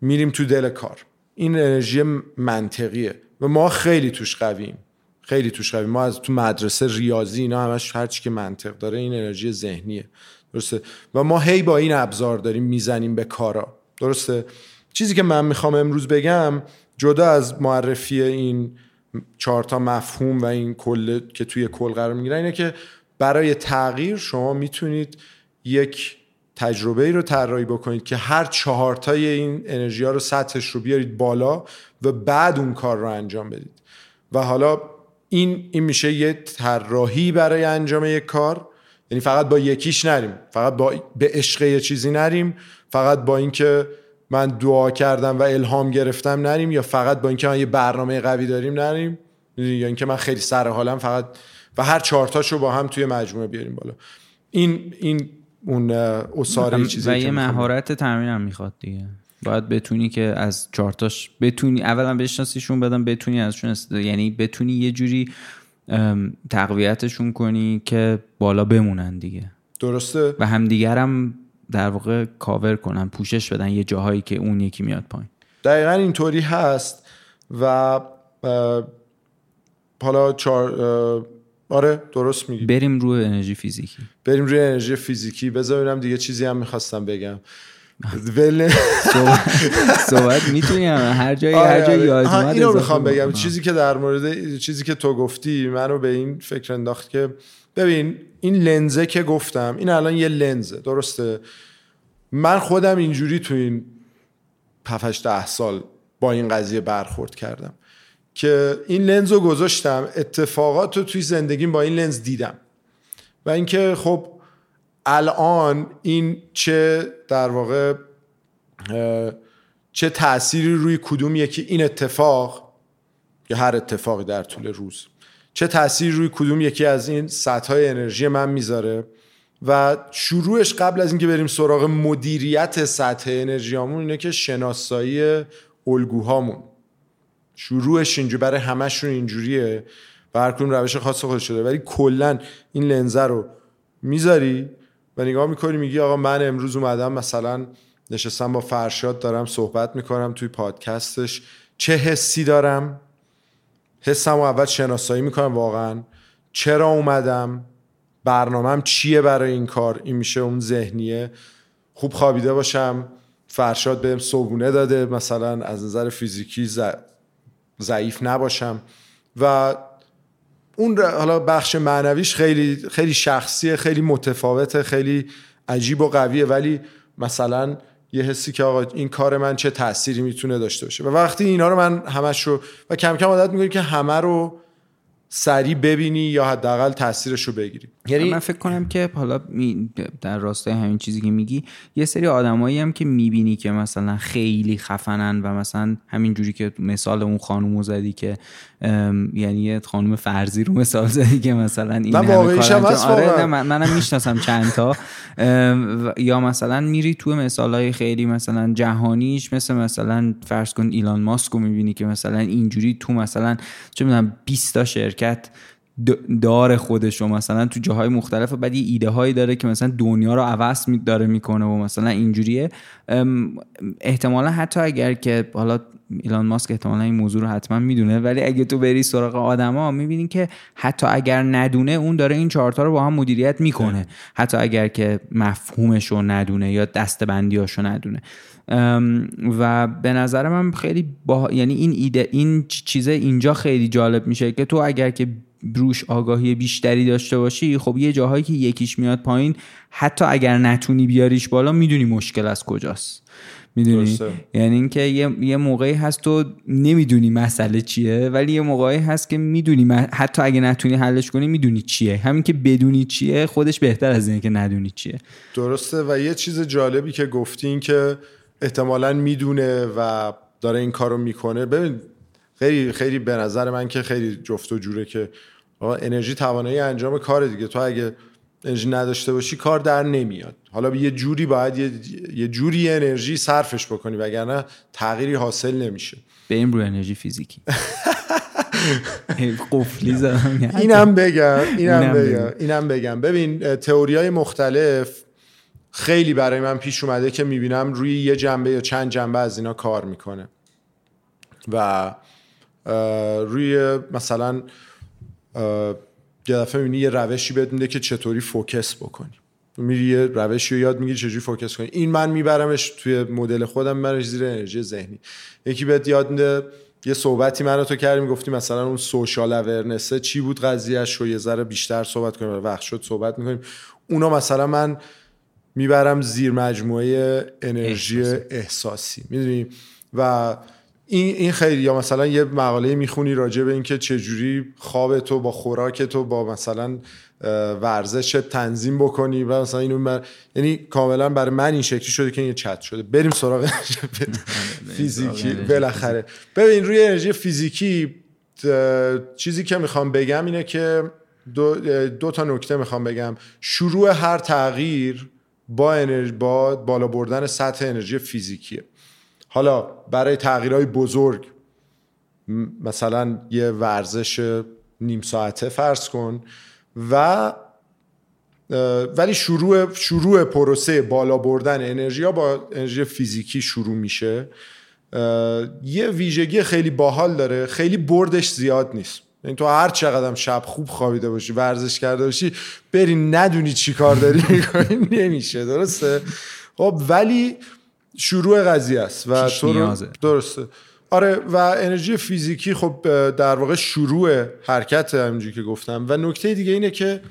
میریم تو دل کار. این انرژی منطقیه. و ما خیلی توش قویم. خیلی توش قویم. ما از تو مدرسه ریاضی اینا همش هرچی که منطق داره این انرژی ذهنیه. درسته؟ و ما هی با این ابزار داریم می‌زنیم به کارا. درسته؟ چیزی که من می‌خوام امروز بگم جدا از معرفی این چهارتا مفهوم و این کل که توی کل قرار می‌گیره اینه که برای تغییر شما می‌تونید یک تجربه ای رو طراحی بکنید که هر چهارتای این انرژی ها رو سطحش رو بیارید بالا و بعد اون کار رو انجام بدید. و حالا این این میشه یه طراحی برای انجام یک کار. یعنی فقط با یکیش نریم. فقط با به عشق یه چیزی نریم. فقط با اینکه من دعا کردم و الهام گرفتم نریم یا فقط با اینکه من یه برنامه قوی داریم نریم. یا اینکه من خیلی سر حالم فقط و هر چهارتاشو با هم توی مجموعه بیاریم بالا. این این اون اصاره چیزی و یه مهارت تمرین هم می‌خواد دیگه. باید بتونی که از چارتاش بتونی اولا بشناسیشون بدم بتونی ازشون یعنی بتونی یه جوری تقویتشون کنی که بالا بمونن دیگه. درسته؟ و همدیگرم در واقع کاور کنن پوشش بدن یه جاهایی که اون یکی میاد پایین. دقیقا اینطوری هست و حالا چار آره درست میگی. بریم روی انرژی فیزیکی. بریم روی انرژی فیزیکی. بذار دیگه چیزی هم می‌خواستم بگم. ول صحبت می‌تونی هر جایی آره، هر جایی آره. آها، اومد اینو می‌خوام بگم. چیزی که در مورد چیزی که تو گفتی منو به این فکر انداخت که ببین این لنزه که گفتم این الان یه لنزه درسته؟ من خودم اینجوری تو این 7 ده سال با این قضیه برخورد کردم. که این لنز رو گذاشتم اتفاقات رو توی زندگیم با این لنز دیدم. و اینکه خب الان این چه در واقع چه تأثیری روی کدوم یکی این اتفاق یا هر اتفاقی در طول روز چه تأثیری روی کدوم یکی از این سطح های انرژی من می‌ذاره و شروعش قبل از اینکه بریم سراغ مدیریت سطح انرژیامون اینه که شناسایی الگوهامون. شروعش اینجوری برای همشون اینجوریه. و هر روش خاص خودش شده. ولی کلا این لنزه رو می‌ذاری و نگاه می‌کنی میگی آقا من امروز اومدم مثلا نشستم با فرشاد دارم صحبت می‌کنم توی پادکستش. چه حسی دارم؟ حسم رو اول شناسایی می‌کنم واقعا. چرا اومدم؟ برنامهم چیه برای این کار؟ این میشه اون ذهنیه. خوب خوابیده باشم. فرشاد بهم صبونه داده مثلا از نظر فیزیکی ضع- ضعیف نباشم. و اون حالا بخش معنویش خیلی خیلی شخصیه خیلی متفاوته خیلی عجیب و قویه. ولی مثلا یه حسی که آقا این کار من چه تأثیری می‌تونه داشته باشه؟ و وقتی اینا رو من همش رو و کم کم عادت می‌کنی که همه رو سریع ببینی یا حداقل تاثیرش رو بگیری. یعنی من فکر کنم که حالا در راستای همین چیزی که میگی یه سری آدمایی هم که می‌بینی که مثلا خیلی خفنن و مثلا همین جوری که مثال اون خانومو زدی که یعنی یه خانم فرضی رو مثال زدی که مثلا این نه، همه آره من منم می‌شناسم چند تا. یا مثلا میری تو مثالای خیلی مثلا جهانیش مثل مثلا فرض کن ایلان ماسک رو می‌بینی که مثلا اینجوری تو مثلا چه می‌دونم 20 تا شرکت د- داره خودش رو. مثلا تو جاهای مختلف و بعد یه ایده هایی داره که مثلا دنیا رو عوض می داره می‌کنه و مثلا اینجوریه. احتمالا حتی اگر که حالا ایلان ماسک احتمالا این موضوع رو حتما می‌دونه ولی اگه تو بری سراغ آدما می‌بینی که حتی اگر ندونه اون داره این چهارتا رو با هم مدیریت می‌کنه. حتی اگر که مفهومش رو ندونه یا دستبندیاش رو ندونه. و به نظر من خیلی با یعنی این ایده این چیزه اینجا خیلی جالب میشه که تو اگر که روش آگاهی بیشتری داشته باشی خب یه جاهایی که یکیش میاد پایین حتی اگر نتونی بیاریش بالا می‌دونی مشکل از کجاست. می‌دونی. یعنی اینکه یه, یه موقعی هست تو نمی‌دونی مسئله چیه ولی یه موقعی هست که می‌دونی م- حتی اگه نتونی حلش کنی می‌دونی چیه. همین که بدونی چیه خودش بهتر از اینه که ندونی چیه. درسته. و یه چیز جالبی که گفتی این که احتمالا می‌دونه و داره این کارو می‌کنه. ببین خیلی خیلی به نظر من که خیلی جفت و جوره که انرژی توانایی انجام کار دیگه. تو اگه انرژی نداشته باشی کار در نمیاد. حالا یه جوری باید یه, یه جوری انرژی صرفش بکنی وگرنه تغییری حاصل نمیشه. بریم رو انرژی فیزیکی. قفلی زدم. اینم بگم اینم بگم. اینم بگم. ببین تئوری های مختلف خیلی برای من پیش اومده که می‌بینم روی یه جنبه یا چند جنبه از اینا کار می‌کنه. و روی مثلا یه دفعه می‌بینی یه روشی بهت میده که چطوری فوکس بکنی. میری یه روشی رو یاد می‌گیری چجوری فوکس کنی. این من میبرمش توی مدل خودم میبرمش زیر انرژی ذهنی. یکی بهت یاد میده یه صحبتی من و تو کردیم گفتی مثلا اون سوشال اورنسه چی بود قضیهش رو یه ذره بیشتر صحبت کنیم. وقت شد صحبت می‌کنیم. اونا مثلا من می‌برم زیر مجموعه انرژی احساسی, احساسی. می‌دونی؟ و این این خیلی یا مثلا یه مقاله می‌خونی راجع به اینکه چجوری خواب تو با خوراک تو با مثلا ورزش تنظیم بکنی و مثلا اینو بر... یعنی کاملا برای من این شکلی شده که این چت شده. بریم سراغ فیزیکی. بالاخره. ببین روی انرژی فیزیکی چیزی که می‌خوام بگم اینه که دو, دو تا نکته می‌خوام بگم. شروع هر تغییر با انرژی با بالا بردن سطح انرژی فیزیکیه. حالا برای تغییرهای بزرگ مثلا یه ورزش نیم ساعته فرض کن و ولی شروع شروع پروسه بالا بردن انرژی ها با انرژی فیزیکی شروع میشه. یه ویژگی خیلی باحال داره خیلی بردش زیاد نیست. یعنی تو هر چقدر شب خوب خوابیده باشی ورزش کرده باشی بری ندونی چی کار داری می‌کنی نمیشه درسته؟ خب ولی شروع قضیه است و تو رو-. درسته. آره و انرژی فیزیکی خب در واقع شروع حرکت همینجوری که گفتم. و نکته دیگه اینه که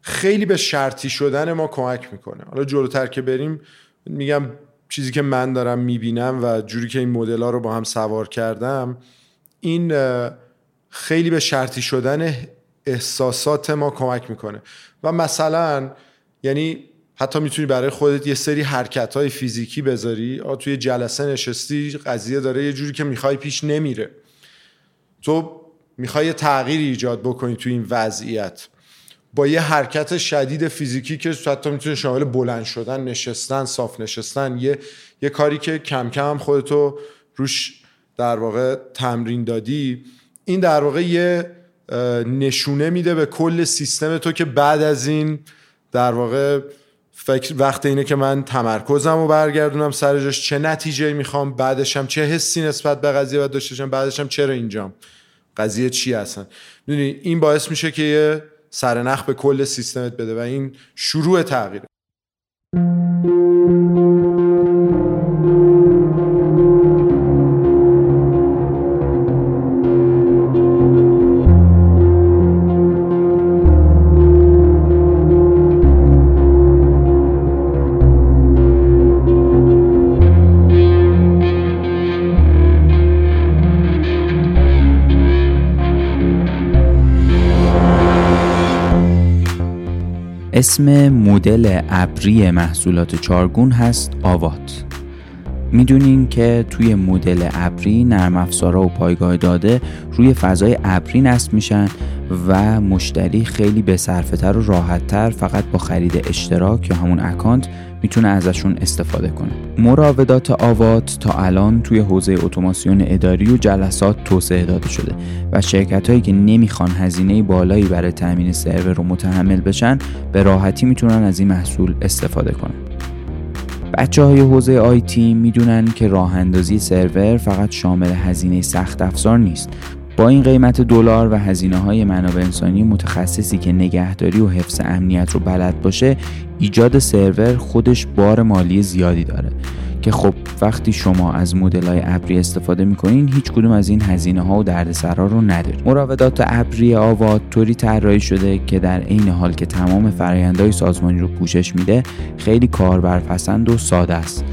خیلی به شرطی شدن ما کمک می‌کنه. حالا جلوتر که بریم میگم چیزی که من دارم می‌بینم و جوری که این مدل ها رو با هم سوار کردم این خیلی به شرطی شدن احساسات ما کمک می‌کنه. و مثلا یعنی حتی می‌تونی برای خودت یه سری حرکت های فیزیکی بذاری. آ توی جلسه نشستی قضیه داره یه جوری که می‌خوای پیش نمیره. تو می‌خوای تغییری ایجاد بکنی تو این وضعیت. با یه حرکت شدید فیزیکی که حتی می‌تونه شامل بلند شدن نشستن صاف نشستن یه, یه کاری که کم کم خودتو روش در واقع تمرین دادی این در واقع یه نشونه میده به کل سیستم تو که بعد از این در واقع فکر وقت اینه که من تمرکزم رو برگردونم سر جاش. چه نتیجه می‌خوام؟ بعدش هم چه حسی نسبت به قضیه باید داشته باشم؟ بعدش هم چرا اینجام؟ قضیه چی هستن؟ می‌دونی این باعث میشه که یه سرنخ به کل سیستمت بده و این شروع تغییره. اسم مدل ابری محصولات چارگون هست آوات. می‌دونین که توی مدل ابری نرم افزارها و پایگاه داده روی فضای ابری نصب میشن و مشتری خیلی به تر و راحت تر فقط با خرید اشتراک یا همون اکانت می‌تونه ازشون استفاده کنه. مراودات آوات تا الان توی حوزه اتوماسیون اداری و جلسات توسعه داده شده و شرکت هایی که نمی‌خوان هزینه بالایی برای تامین سرور رو متحمل بشن به راحتی می‌تونن از این محصول استفاده کنن. بچه های حوزه آیتی می‌دونن که راه اندازی سرور فقط شامل هزینه سخت افزار نیست. با این قیمت دلار و هزینه های منابع انسانی متخصصی که نگهداری و حفظ امنیت رو بلد باشه ایجاد سرور خودش بار مالی زیادی داره. که خب وقتی شما از مدل های ابری استفاده می‌کنین هیچ کدوم از این هزینه ها و دردسرا رو ندارید مراودات ابری آوات طوری طراحی شده که در عین حال که تمام فرآیندهای سازمانی رو پوشش میده خیلی کاربرپسند و ساده است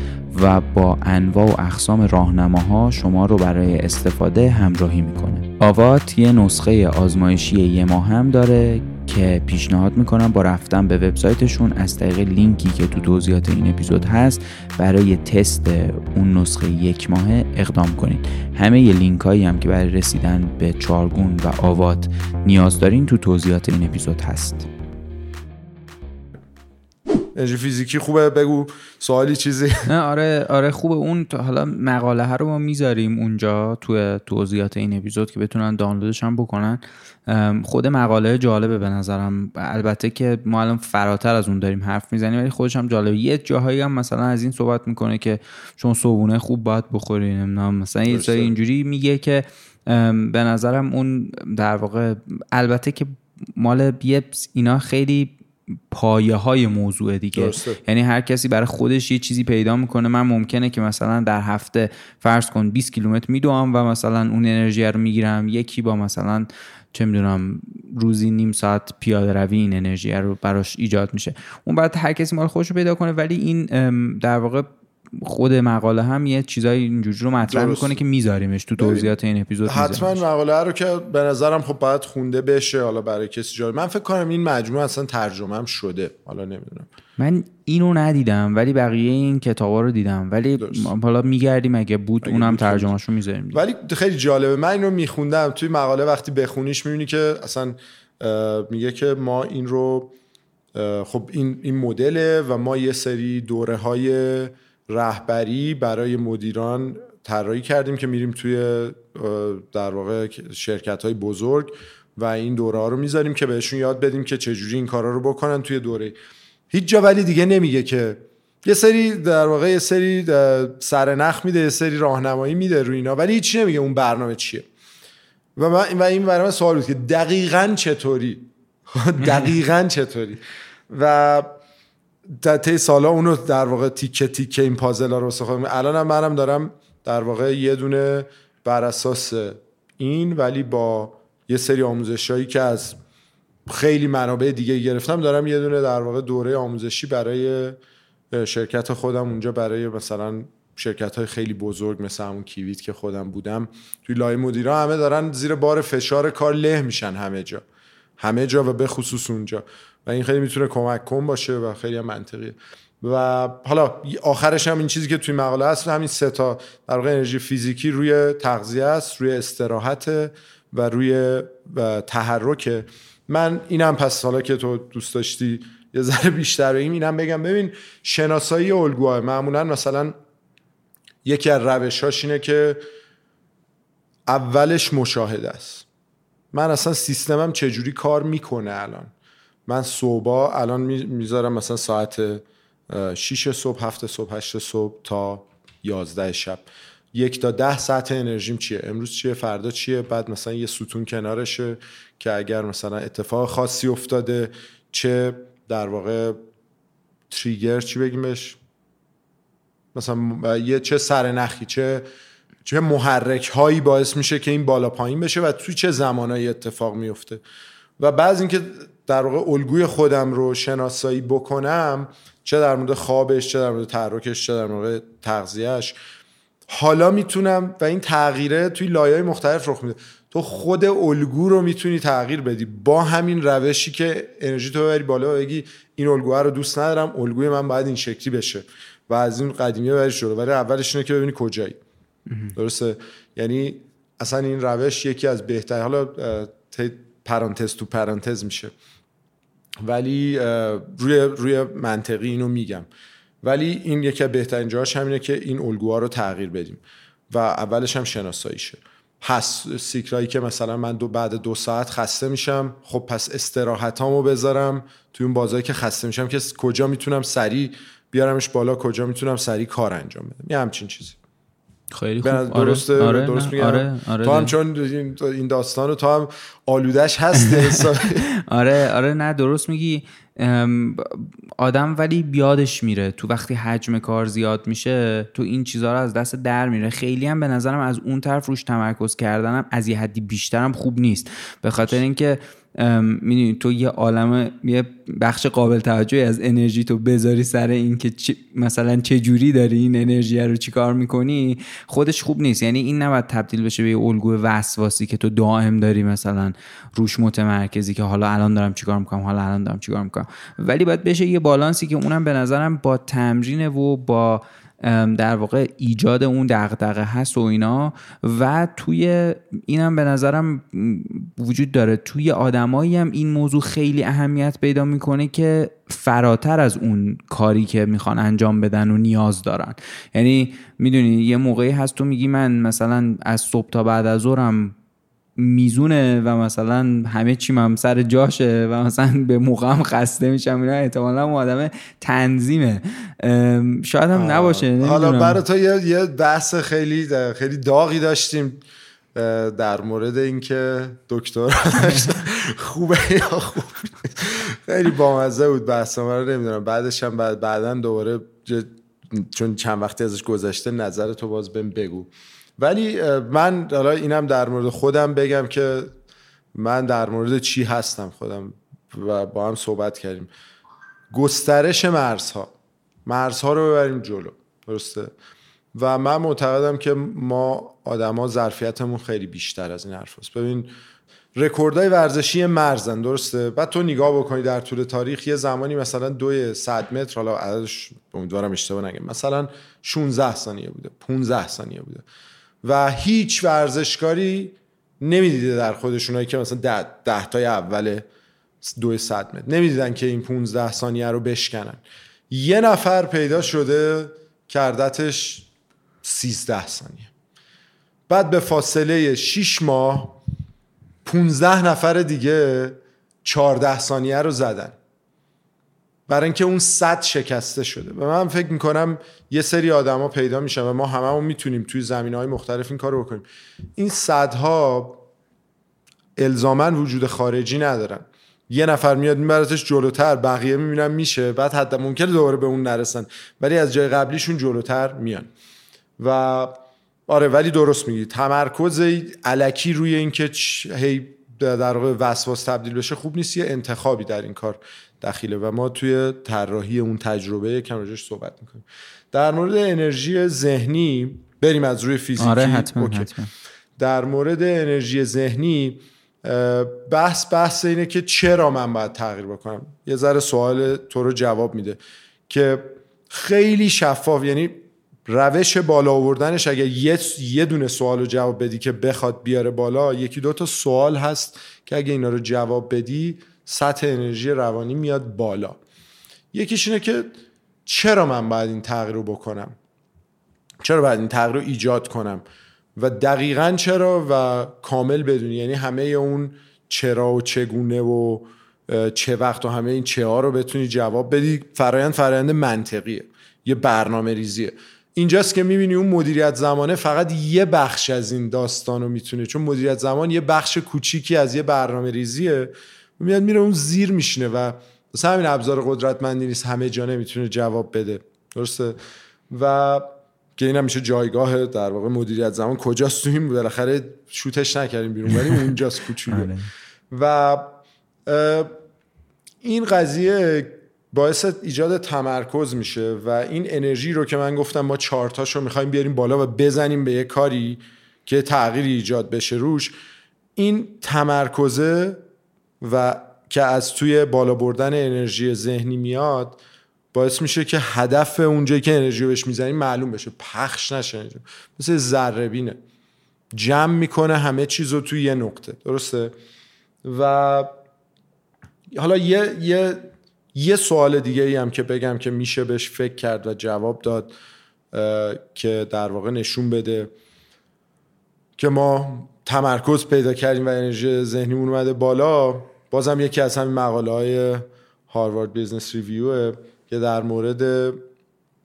و با انواع و اقسام راهنماها شما رو برای استفاده همراهی می‌کنه. آوات یه نسخه آزمایشی یه ماه هم داره که پیشنهاد می‌کنم با رفتن به وبسایتشون از طریق لینکی که تو توضیحات این اپیزود هست برای تست اون نسخه یک ماهه اقدام کنید همه ی لینک هایی هم که برای رسیدن به چارگون و آوات نیاز دارین تو توضیحات این اپیزود هست. انرژی فیزیکی خوبه بگو سوالی چیزی؟ نه آره آره خوبه. اون حالا مقاله ها رو ما می‌ذاریم اونجا تو توضیحات این اپیزود که بتونن دانلودش هم بکنن. خود مقاله جالبه به نظرم. البته که ما الان فراتر از اون داریم حرف می‌زنیم ولی خودش هم جالبه. یه جاهایی هم مثلا از این صحبت می‌کنه که چون صبونه خوب باید بخوری نمی‌دونم مثلا یه اینجوری میگه که به نظرم اون در واقع البته که مال یه اینا خیلی پایه های موضوع دیگه. درسته. یعنی هر کسی برای خودش یه چیزی پیدا می‌کنه. من ممکنه که مثلا در هفته فرض کن 20 کیلومتر میدوام و مثلا اون انرژی رو می‌گیرم. یکی با مثلا چه می‌دونم روزی نیم ساعت پیاده روی این انرژی رو براش ایجاد میشه. اون بعد هر کسی مال خودش رو پیدا کنه. ولی این در واقع خود مقاله هم یه چیزای اینجوری رو مطرح. می‌کنه که میذاریمش تو توضیحات این اپیزود حتما. مقاله رو که به نظرم خب باید خونده بشه حالا برای کسی جالب. من فکر کنم این مجموعه اصلا ترجمه هم شده. حالا نمی‌دونم. من اینو ندیدم ولی بقیه این کتابا رو دیدم. ولی درست. حالا میگردیم اگه بود اگه اونم بود ترجمهشو می‌ذاریم. ولی خیلی جالبه. من اینو میخوندم. توی مقاله وقتی بخونیش می‌بینی که اصلا میگه که ما این رو خب این این مدله و ما یه سری دوره های رهبری برای مدیران طراحی کردیم که میریم توی در واقع شرکت های بزرگ و این دوره ها رو می‌ذاریم که بهشون یاد بدیم که چجوری این کارا رو بکنن توی دوره. هیچ جا ولی دیگه نمیگه که یه سری در واقع یه سری سرنخ میده یه سری راهنمایی میده روی اینا ولی هیچی نمیگه اون برنامه چیه. و, من و این برای من سوال بود که دقیقا چطوری؟ دقیقا چطوری؟ و در طی سالا اونو در واقع تیکه تیکه این پازل ها رو خودم الان هم منم دارم در واقع یه دونه بر اساس این ولی با یه سری آموزشایی که از خیلی منابع دیگه گرفتم دارم یه دونه در واقع دوره آموزشی برای شرکت خودم اونجا برای مثلا شرکت های خیلی بزرگ مثل همون کیویت که خودم بودم. توی لای مدیرا همه دارن زیر بار فشار کار له میشن همه جا. همه جا و به خصوص اونجا. و این خیلی می‌تونه کمک کن باشه و خیلی هم منطقیه. و حالا آخرش هم این چیزی که توی مقاله هست همین سه تا در واقع انرژی فیزیکی روی تغذیه است روی استراحت و روی تحرک. من اینم پس حالا که تو دوست داشتی یه ذره بیشتر این اینم بگم. ببین شناسایی الگوها معمولا مثلا یکی از روش اینه که اولش مشاهده است. من اصلا سیستمم چجوری کار می‌کنه الان؟ من صبح الان می‌ذارم مثلا ساعت 6 صبح هفت صبح هشت صبح تا 11 شب. یک تا ده ساعت انرژیم چیه؟ امروز چیه؟ فردا چیه؟ بعد مثلا یه ستون کنارشه که اگر مثلا اتفاق خاصی افتاده چه در واقع تریگر چی بگیمش؟ مثلا یه چه سرنخی چه چه محرک هایی باعث میشه که این بالا پایین بشه و توی چه زمانایی اتفاق میفته و بعض اینکه در واقع الگوی خودم رو شناسایی بکنم چه در مورد خوابش چه در مورد تحرکش چه در مورد تغذیهش حالا می‌تونم و این تغییره توی لایه مختلف رخ میده. تو خود الگو رو می‌تونی تغییر بدی. با همین روشی که انرژی تو ببری بالا و بگی این الگوها رو دوست ندارم الگوی من باید این شکلی بشه و از این قدیمی بری شروع ولی اولش اینه که ببینی کجایی. درسته؟ یعنی اصلا این روش یکی از بهتر حالا پرانتز تو پرانتز میشه. ولی روی روی منطقی اینو میگم. ولی این یکی از بهترین جاهاش همینه که این الگوها رو تغییر بدیم و اولش هم شناساییشه هست سیکرایی که مثلا من دو بعد دو ساعت خسته میشم خب پس استراحتامو بذارم توی اون بازایی که خسته میشم که کجا می‌تونم سریع بیارمش بالا کجا می‌تونم سریع کار انجام بدم. یه همچین چیزی. خیلی خوب. آره، درست آره، درست میگم. آره، آره، تو هم چون این داستان رو تو هم آلودش هست. آره آره نه درست میگی. آدم ولی بیادش میره. تو وقتی حجم کار زیاد میشه تو این چیزها رو از دست در میره. خیلی هم به نظرم از اون طرف روش تمرکز کردنم از یه حدی بیشترم خوب نیست. به خاطر اینکه می‌دونی تو یه عالم یه بخش قابل توجهی از انرژی تو بذاری سر این که مثلا چه جوری داری این انرژی رو چیکار می‌کنی خودش خوب نیست. یعنی این نباید تبدیل بشه به یه الگوی وسواسی که تو دائم داری مثلا روش متمرکزی که حالا الان دارم چیکار می‌کنم حالا الان دارم چیکار می‌کنم. ولی باید بشه یه بالانسی که اونم به نظرم با تمرین و با در واقع ایجاد اون دغدغه هست و اینا. و توی اینم به نظرم وجود داره. توی آدمایی هم این موضوع خیلی اهمیت پیدا می‌کنه که فراتر از اون کاری که می‌خوان انجام بدن و نیاز دارن. یعنی می‌دونی یه موقعی هست تو میگی من مثلا از صبح تا بعد از ظهرم میزونه و مثلا همه چیم هم سر جاشه و مثلا به موقع هم خسته میشم اینا احتمالا آدم تنظیمه. شاید هم نباشه حالا برای تو یه بحث خیلی خیلی داغی داشتیم در مورد اینکه دکتر خوبه یا خوب خیلی بامزه بود بحث رو نمی‌دونم. بعدش هم بعد بعدا دوباره چون چند وقتی ازش گذشته نظر تو باز بهم بگو. ولی من حالا اینم در مورد خودم بگم که من در مورد چی هستم خودم و با هم صحبت کردیم. گسترش مرزها. مرزها رو ببریم جلو. درسته؟ و من معتقدم که ما آدما ظرفیتمون خیلی بیشتر از این حرف هست. ببین رکوردهای ورزشی مرزن. درسته؟ بعد تو نگاه بکنی در طول تاریخ یه زمانی مثلا دوی صد متر حالا عددش امیدوارم اشتباه نگم مثلا 16 ثانیه بوده 15 ثانیه بوده. و هیچ ورزشکاری نمی‌دیده در خودشونایی که مثلا ده, ده تای اول دو صد متر. نمی‌دیدن که این 15 ثانیه رو بشکنن. یه نفر پیدا شده کردتش 13 ثانیه. بعد به فاصله 6 ماه 15 نفر دیگه 14 ثانیه رو زدن. برای اینکه اون صد شکسته شده. و من فکر می‌کنم یه سری آدما پیدا میشن و ما هممون می‌تونیم توی زمین های مختلف این کار رو بکنیم. این صدها الزاما وجود خارجی ندارن. یه نفر میاد میبرتش جلوتر بقیه می‌بینن میشه بعد حتی ممکنه دوباره به اون نرسن. ولی از جای قبلیشون جلوتر میان. و آره ولی درست میگی. تمرکز علکی روی اینکه هی در واقع وسواس تبدیل بشه خوب نیست. یه انتخابی در این کار. دخیله و ما توی طراحی اون تجربه کم راجعش صحبت می‌کنیم. در مورد انرژی ذهنی بریم از روی فیزیکی. آره حتما, حتما. در مورد انرژی ذهنی بحث بحث اینه که چرا من باید تغییر بکنم؟ یه ذره سوال تو رو جواب میده که خیلی شفاف یعنی روش بالا آوردنش اگر یه, یه دونه سوال رو جواب بدی که بخواد بیاره بالا یکی دو تا سوال هست که اگه اینا رو جواب بدی سطح انرژی روانی میاد بالا. یکیش اینه که چرا من باید این تغییر رو بکنم؟ چرا باید این تغییر رو ایجاد کنم؟ و دقیقا چرا و کامل بدونی. یعنی همه اون چرا و چگونه و چه وقت و همه این چه ها رو بتونی جواب بدی. فرایند فرایند منطقیه. یه برنامه ریزیه. اینجاست که می‌بینی اون مدیریت زمانه فقط یه بخش از این داستان رو می‌تونه. چون مدیریت زمان یه بخش کوچیکی از یه برنامه ریزیه. میاد میره اون زیر میشینه و مثلا همین ابزار قدرتمندی نیست همه جا نمی‌تونه جواب بده. درسته؟ و که این میشه جایگاه در واقع مدیریت زمان. کجاست تو این بالاخره شوتش نکردیم بیرون ولی اونجاست کوچولو. آره. و این قضیه باعث ایجاد تمرکز میشه و این انرژی رو که من گفتم ما چارتاش رو می‌خوایم بیاریم بالا و بزنیم به یه کاری که تغییری ایجاد بشه روش این تمرکزه و که از توی بالا بردن انرژی ذهنی میاد باعث میشه که هدف اونجایی که انرژی بهش می‌زنیم معلوم بشه پخش نشه مثل ذره بینه جمع می‌کنه همه چیز رو توی یه نقطه. درسته؟ و حالا یه, یه, یه سوال دیگه ای هم که بگم که میشه بهش فکر کرد و جواب داد که در واقع نشون بده که ما تمرکز پیدا کردیم و انرژی ذهنیمون اومده بالا. بازم یکی از همین مقاله های Harvard Business Review که در مورد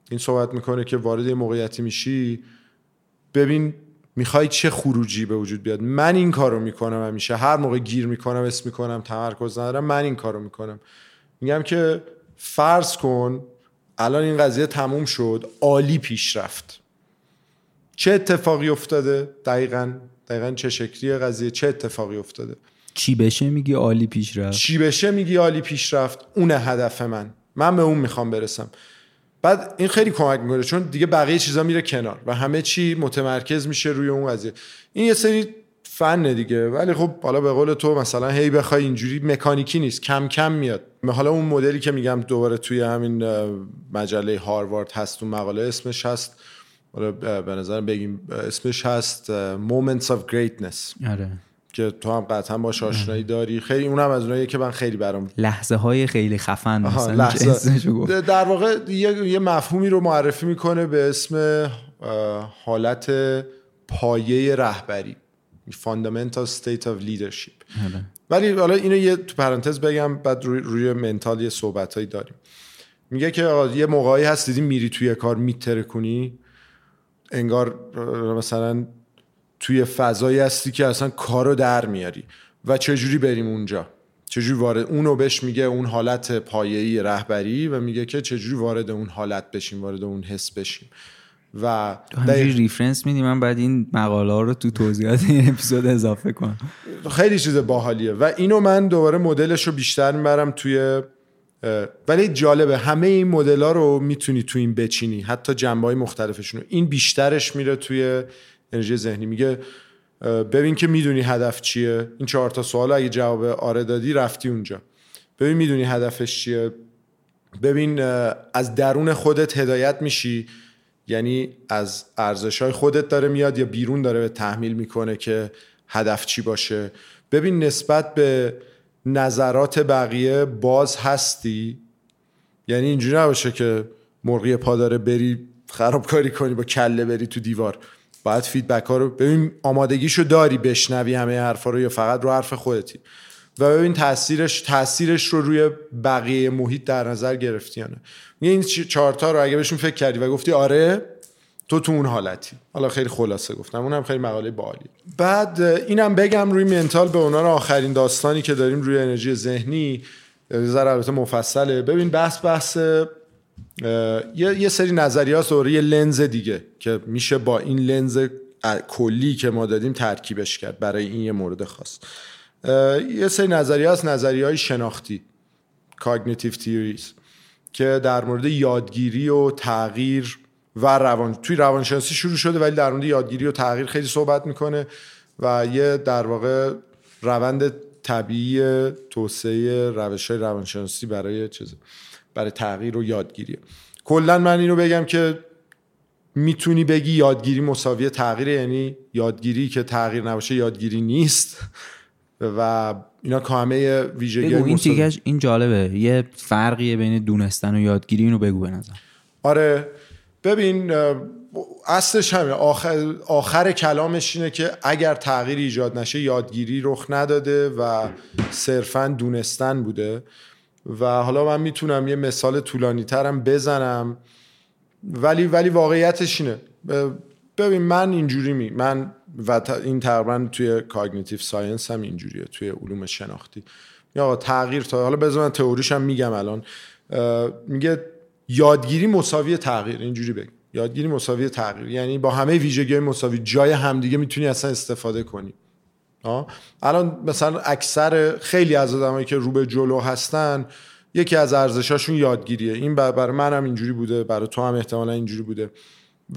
این صحبت می‌کنه که وارد یه موقعیتی میشی ببین می‌خوای چه خروجی به وجود بیاد؟ من این کارو می‌کنم همیشه. هر موقع گیر می‌کنم اسم می‌کنم تمرکز ندارم من این کارو می‌کنم. میگم که فرض کن الان این قضیه تموم شد عالی پیش رفت چه اتفاقی افتاده؟ دقیقا دقیقا چه شکلی قضیه؟ چه اتفاقی افتاده؟ چی بشه میگی عالی پیش رفت؟ چی بشه میگی عالی پیش رفت؟ اونه هدف من. من به اون می‌خوام برسم. بعد این خیلی کمک می‌کنه چون دیگه بقیه چیزا میره کنار و همه چی متمرکز میشه روی اون قضیه. این یه سری فن دیگه ولی خب حالا به قول تو مثلا هی بخوای اینجوری مکانیکی نیست کم کم میاد. حالا اون مدلی که میگم دوباره توی همین مجله هاروارد هست اون مقاله اسمش هست. به نظر بگیم اسمش هست Moments of Greatness. آره. که تو هم قطعا با آشنایی داری. خیلی اونم از اونایی که من خیلی برام لحظه های خیلی خفن لحظه. در واقع یه،, یه مفهومی رو معرفی می‌کنه به اسم حالت پایه رهبری. Fundamental state of leadership. آره. ولی حالا اینو یه تو پرانتز بگم بعد روی, روی منتال یه صحبت داریم. میگه که یه موقعی هست دیدی میری توی کار میتره کنی انگار مثلا توی فضایی هستی که اصلا کارو در میاری. و چجوری بریم اونجا؟ چجوری وارد اونو بهش میگه اون حالت پایه‌ای رهبری و میگه که چجوری وارد اون حالت بشیم وارد اون حس بشیم. و همینجوری ریفرنس میدی من بعد این مقاله ها رو تو توضیحات این اپیزود اضافه کنم. خیلی چیز باحالیه. و اینو من دوباره مدلش رو بیشتر می‌برم توی ولی جالبه همه این مدل ها رو می‌تونی تو این بچینی. حتی جنبه های مختلفشون این بیشترش میره توی انرژی ذهنی. میگه ببین که می‌دونی هدف چیه. این چهار تا سوال اگه جواب آره دادی رفتی اونجا. ببین می‌دونی هدفش چیه. ببین از درون خودت هدایت میشی. یعنی از ارزش های خودت داره میاد یا بیرون داره به تحمیل می‌کنه که هدف چی باشه. ببین نسبت به نظرات بقیه باز هستی. یعنی اینجوری نباشه که مرغی پا داره بری خرابکاری کنی با کله بری تو دیوار. باید فیدبک ها رو ببین آمادگیشو داری بشنوی همه حرفا رو یا فقط رو حرف خودتی؟ و ببین تاثیرش تاثیرش رو روی بقیه محیط در نظر گرفتی یا نه؟ این چهارتا رو اگه بهشون فکر کردی و گفتی آره تو تو اون حالتی. حالا خیلی خلاصه گفتم اونم خیلی مقاله بالی بعد اینم بگم روی منتال به عنوان آخرین داستانی که داریم روی انرژی ذهنی ذره البته مفصله. ببین بحث بحث یه, سری نظریات داره یه لنز دیگه. که میشه با این لنز کلی که ما دادیم ترکیبش کرد برای این یه مورد خاص. یه سری نظریه هست نظریه های شناختی cognitive theories که در مورد یادگیری و تغییر و روان توی روانشناسی شروع شده ولی در مورد یادگیری و تغییر خیلی صحبت می‌کنه و یه در واقع روند طبیعی توسعه روش های روانشناسی برای چیزه برای تغییر و یادگیری کلا من اینو بگم که می‌تونی بگی یادگیری مساوی تغییر یعنی یادگیری که تغییر نباشه یادگیری نیست. و اینا کامه ویژگی این تیکش این جالبه. یه فرقیه بین دونستن و یادگیری اینو بگو به نظر. آره. ببین اصلش همه آخر, آخر کلامش اینه که اگر تغییر ایجاد نشه یادگیری رخ نداده و صرفا دونستن بوده. و حالا من می‌تونم یه مثال طولانی ترم بزنم. ولی ولی واقعیتش اینه. ببین من اینجوری میگم من و این تقریبا توی cognitive science هم اینجوریه توی علوم شناختی. یا تغییر تا حالا بذار من تئوریش هم میگم الان. میگه یادگیری مساوی تغییر اینجوری بگم. یادگیری مساوی تغییر. یعنی با همه ویژگی مساوی جای همدیگه می‌تونی اصلا استفاده کنی. الان مثلا اکثر خیلی از آدمایی که رو به جلو هستن یکی از ارزشاشون یادگیریه. این برای منم اینجوری بوده برای تو هم احتمالا اینجوری بوده.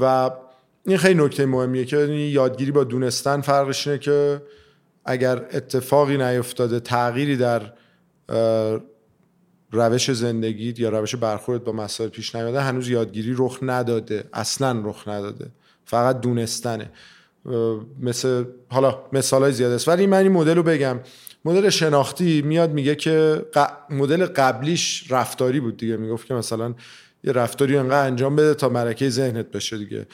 و این خیلی نکته مهمیه که یادگیری با دونستن فرقش اینه که اگر اتفاقی نیفتاده تغییری در روش زندگیت یا روش برخورد با مسائل پیش نیاده هنوز یادگیری رخ نداده. اصلا رخ نداده. فقط دونستنه. مثل حالا مثال های زیاده است ولی من این مدل رو بگم. مدل شناختی میاد میگه که مدل قبلیش رفتاری بود دیگه. می‌گفت که مثلا یه رفتاری انقدر انجام بده تا مرکه ذهنت بشه دیگه.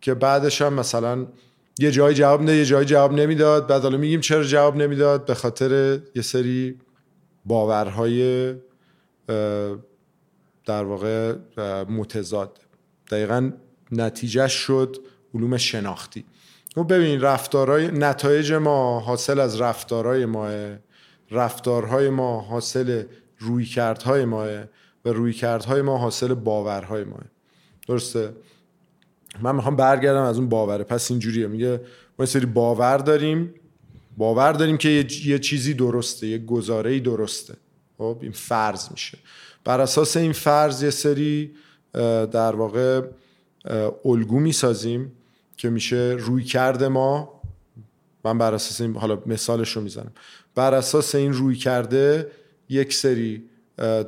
که بعدش هم مثلا یه جایی جواب نده یه جایی جواب نمی‌داد. بعد حالا میگیم چرا جواب نمی‌داد؟ به خاطر یه سری باورهای در واقع متضاد. دقیقا نتیجه شد علوم شناختی. و خب ببین رفتارهای نتایج ما حاصل از رفتارهای ما رفتارهای ما حاصل رویکردهای ما و رویکردهای ما حاصل باورهای ما درسته؟ من می‌خوام برگردم از اون باوره. پس اینجوریه. میگه ما سری باور داریم. باور داریم که یه, چیزی درسته یه گزاره درسته. خب این فرض میشه. بر اساس این فرض یه سری در واقع الگو می‌سازیم. که میشه روی کرده ما. من بر اساس این حالا مثالش رو می‌زنم. بر اساس این روی کرده یک سری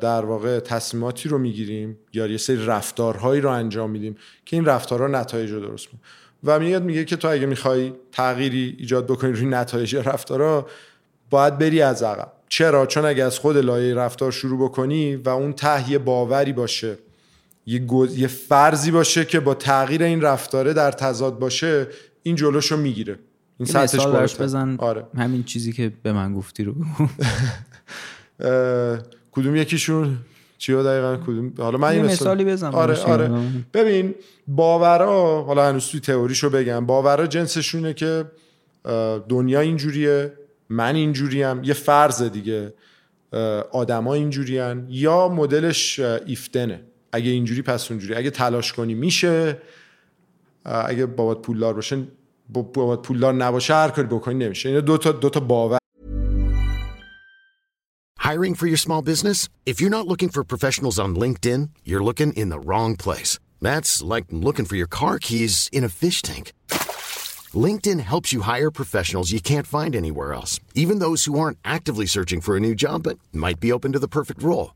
در واقع تصمیماتی رو می‌گیریم یا یه سری رفتارهایی رو انجام میدیم که این رفتارها نتایج رو درست می‌کنه. و میاد میگه که تو اگه می‌خوای تغییری ایجاد بکنی روی نتایج رفتارها باید بری از عقب. چرا؟ چون اگه از خود لایه رفتار شروع بکنی و اون ته باوری باشه یه, یه فرضی باشه که با تغییر این رفتاره در تضاد باشه این جلوشو می‌گیره. این سطحش بزن. آره. همین چیزی که به من گفتی رو کدوم یکیشون؟ چی دقیقا؟ کدوم؟ حالا من این مثالی بزن آره آره. ببین باورا حالا هنوز توی تئوریشو بگم. باورا جنسشونه که دنیا اینجوریه من اینجوریم. یه فرض دیگه آدما اینجورین. یا مدلش ایفتنه. اگه اینجوری پس اونجوری اگه تلاش کنی میشه اگه بابات پولدار باشه بابات پولدار نباشه هر کاری بکنی نمیشه این دو تا دو تا باور Hiring for your small business? If you're not looking for professionals on LinkedIn, you're looking in the wrong place. That's like looking for your car keys in a fish tank. LinkedIn helps you hire professionals you can't find anywhere else, even those who aren't actively searching for a new job but might be open to the perfect role.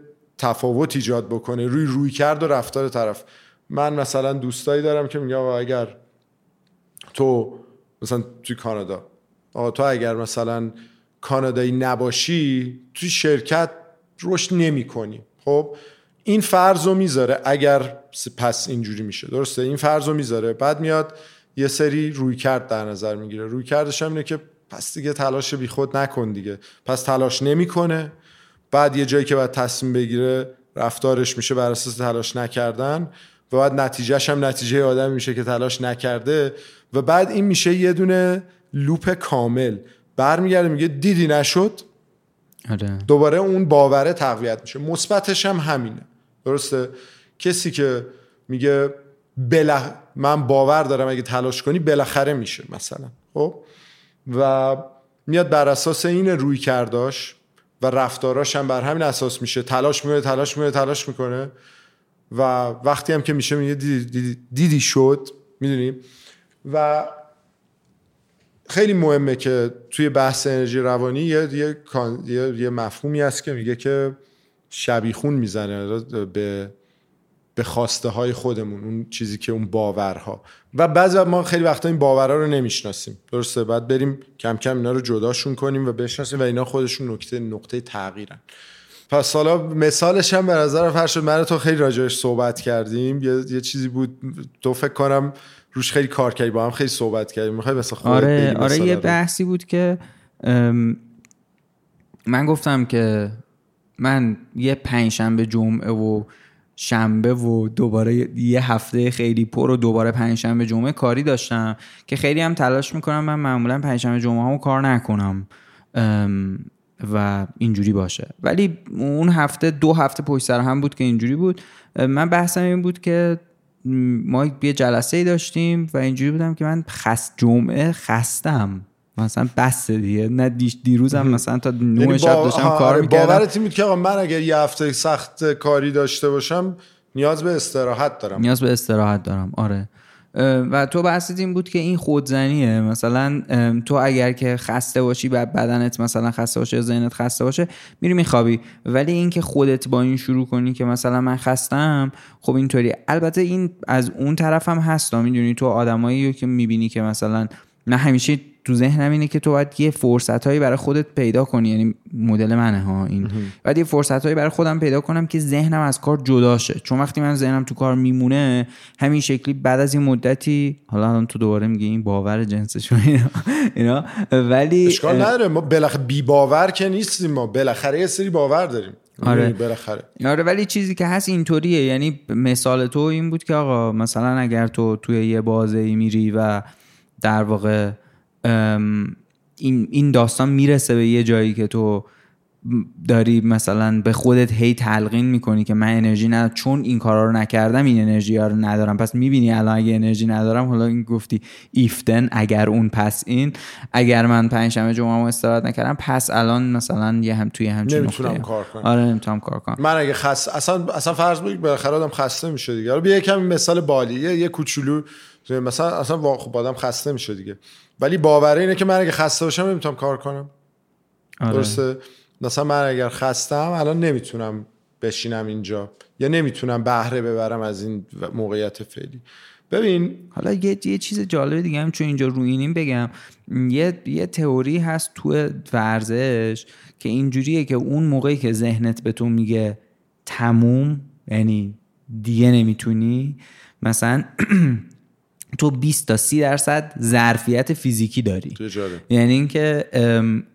تفاوت ایجاد بکنه روی روی کرد و رفتار طرف. من مثلا دوستایی دارم که آقا اگر تو مثلا توی کانادا آقا تو اگر مثلا کانادایی نباشی توی شرکت رشد نمی کنی خب این فرض رو می‌ذاره اگر پس اینجوری میشه. درسته؟ این فرض رو می‌ذاره. بعد میاد یه سری روی کرد در نظر می‌گیره. روی کردش هم اینه که پس دیگه تلاش بی خود نکن دیگه. پس تلاش نمی‌کنه. بعد یه جایی که باید تصمیم بگیره رفتارش میشه بر اساس تلاش نکردن و بعد نتیجهش هم نتیجه آدم میشه که تلاش نکرده و بعد این میشه یه دونه لوپ کامل. برمیگرده میگه دیدی نشد؟ آره. دوباره اون باوره تقویت میشه. مثبتش هم همینه. درسته؟ کسی که میگه بلخ... من باور دارم اگه تلاش کنی بالاخره میشه مثلا. خب؟ و میاد بر اساس این روی کرداش و رفتاراش هم بر همین اساس میشه. تلاش می‌کنه تلاش می‌کنه تلاش می‌کنه. و وقتی هم که میشه میگه دیدی, دیدی, شد می‌دونی؟ و خیلی مهمه که توی بحث انرژی روانی یه, یه, یه, یه مفهومی هست که میگه که شبیخون می‌زنه. به به خواسته های خودمون اون چیزی که اون باورها. و بعضی ما خیلی وقتا این باورها رو نمی‌شناسیم. درسته؟ بعد بریم کم کم اینا رو جداشون کنیم و بشناسیم و اینا خودشون نکته نقطه تغییرن. پس حالا مثالش هم به نظر فرشد من تو خیلی راجعش صحبت کردیم. یه, یه چیزی بود تو فکر کنم روش خیلی کار کردی با هم خیلی صحبت کردیم. می‌خوای مثلا آره آره یه؟ بحثی بود که من گفتم که من یه پنجشنبه جمعه و شنبه و دوباره یه هفته خیلی پر و دوباره پنجشنبه جمعه کاری داشتم که خیلی هم تلاش می‌کنم من معمولا پنجشنبه جمعه همو کار نکنم و اینجوری باشه. ولی اون هفته دو هفته پشت سر هم بود که اینجوری بود. من بحثم این بود که ما یه جلسه ای داشتیم و اینجوری بودم که من خست جمعه خستم. مثلا بس دیگه. نه دیش دیروزم مثلا تا یعنی نه شب داشتم کار آره، می‌کردم. باورت بود که من اگر یه هفته سخت کاری داشته باشم نیاز به استراحت دارم. نیاز به استراحت دارم. آره. و تو بحثت این بود که این خودزنیه. مثلا تو اگر که خسته باشی و بدنت مثلا خسته باشه یا ذهنت خسته باشه میری میخوابی. ولی اینکه خودت با این شروع کنی که مثلا من خستم خب اینطوری. البته این از اون طرف هم هست می‌دونی تو آدمایی که می‌بینی که مثلا من همیشه تو ذهنم اینه که تو باید یه فرصت هایی برای خودت پیدا کنی. یعنی مدل منه ها این. باید یه فرصت هایی برای خودم پیدا کنم که ذهنم از کار جدا شه. چون وقتی من ذهنم تو کار میمونه همین شکلی بعد از این مدتی حالا الان تو دوباره میگی این باور جنسش و اینا, اینا. ولی اشکال نداره. ما بالاخره بی باور که نیستیم ما. بالاخره یه سری باور داریم. آره. می‌دونی، بالاخره. آره ولی چیزی که هست اینطوریه. یعنی مثال تو این بود که آقا مثلا اگر تو توی یه بازه ای میری و در واقع این, این داستان می‌رسه به یه جایی که تو داری مثلا به خودت هی تلقین می‌کنی که من انرژی ندارم. چون این کارا رو نکردم این انرژی ها رو ندارم. پس می‌بینی الان اگه انرژی ندارم حالا این گفتی ایفتن اگر اون پس این. اگر من پنجشنبه جمعه استراحت نکردم پس الان مثلا یه هم توی همچین نمی‌تونم. کار کنم. آره نمی‌تونم کار کنم. من اگه خسته اصلا اصلا فرض بگیر بالاخره آدم خسته میشه دیگه. حالا بیا یکم مثال بالی. یه, یه کوچولو مثلا اصلا خب آدم خسته میشه دیگه. ولی باوره اینه که من اگه خسته باشم نمی‌تونم کار کنم. آره. درسته؟ مثلا من اگر خستم الان نمی‌تونم بشینم اینجا. یا نمی‌تونم بهره ببرم از این موقعیت فعلی. ببین حالا یه, یه چیز جالب دیگه هم چون اینجا روینیم بگم. یه, یه تئوری هست تو ورزش که اینجوریه که اون موقعی که ذهنت به تو میگه تموم یعنی دیگه نمی‌تونی مثلا تو 20 تا 30 درصد ظرفیت فیزیکی داری. جالب. یعنی اینکه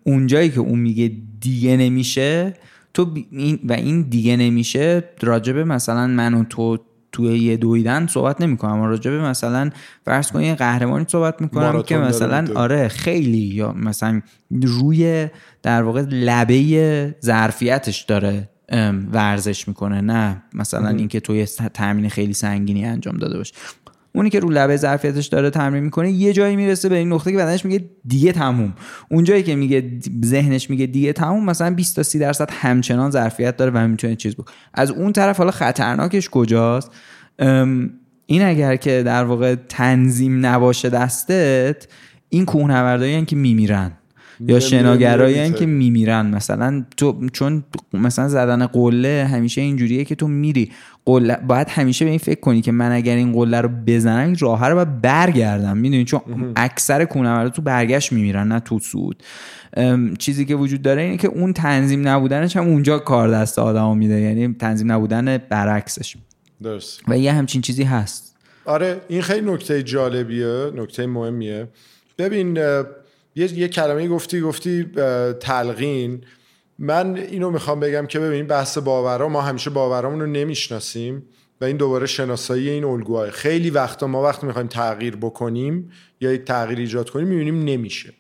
اونجایی که اون میگه دیگه نمیشه تو این و این دیگه نمیشه راجبه مثلا من و تو توی یه دویدن صحبت نمی‌کنم. راجبه مثلا فرض کن یه قهرمانی صحبت می‌کنم که مثلا. آره خیلی یا مثلا روی در واقع لبه ظرفیتش داره ورزش می‌کنه. نه مثلا اینکه تو یه تمرین خیلی سنگینی انجام داده باشه اونی که رو لبه ظرفیتش داره تمرین می‌کنه یه جایی می‌رسه به این نقطه که بدنش میگه دیگه تموم. اون جایی که میگه ذهنش میگه دیگه تموم مثلا 20 تا 30 درصد همچنان ظرفیت داره و می‌تونه چیز بود از اون طرف حالا خطرناکش کجاست؟ این اگر که در واقع تنظیم نباشه دستت این کوهنوردایی که میمیرن. یا شناگرایی که میمیرن مثلا تو چون مثلا زدن قله همیشه اینجوریه که تو میری قله باید همیشه به این فکر کنی که من اگر این قله رو بزنم این راه رو باید برگردم. می‌دونی؟ چون اکثر کوهنوردا تو برگشت میمیرن نه تو سود. چیزی که وجود داره اینه که اون تنظیم نبودنش هم اونجا کار دست آدمو میده یعنی تنظیم نبودن برعکسش. درست. و یه همچین چیزی هست. آره این خیلی نکته جالبیه نکته مهمیه. ببین یه, یه کلمه گفتی گفتی تلقین. من اینو می‌خوام بگم که ببین بحث باورا ما همیشه باورامون رو نمی‌شناسیم و این دوباره شناسایی این الگوهای. خیلی وقتا ما وقتی می‌خوایم تغییر بکنیم یا یک تغییر ایجاد کنیم می‌بینیم نمیشه.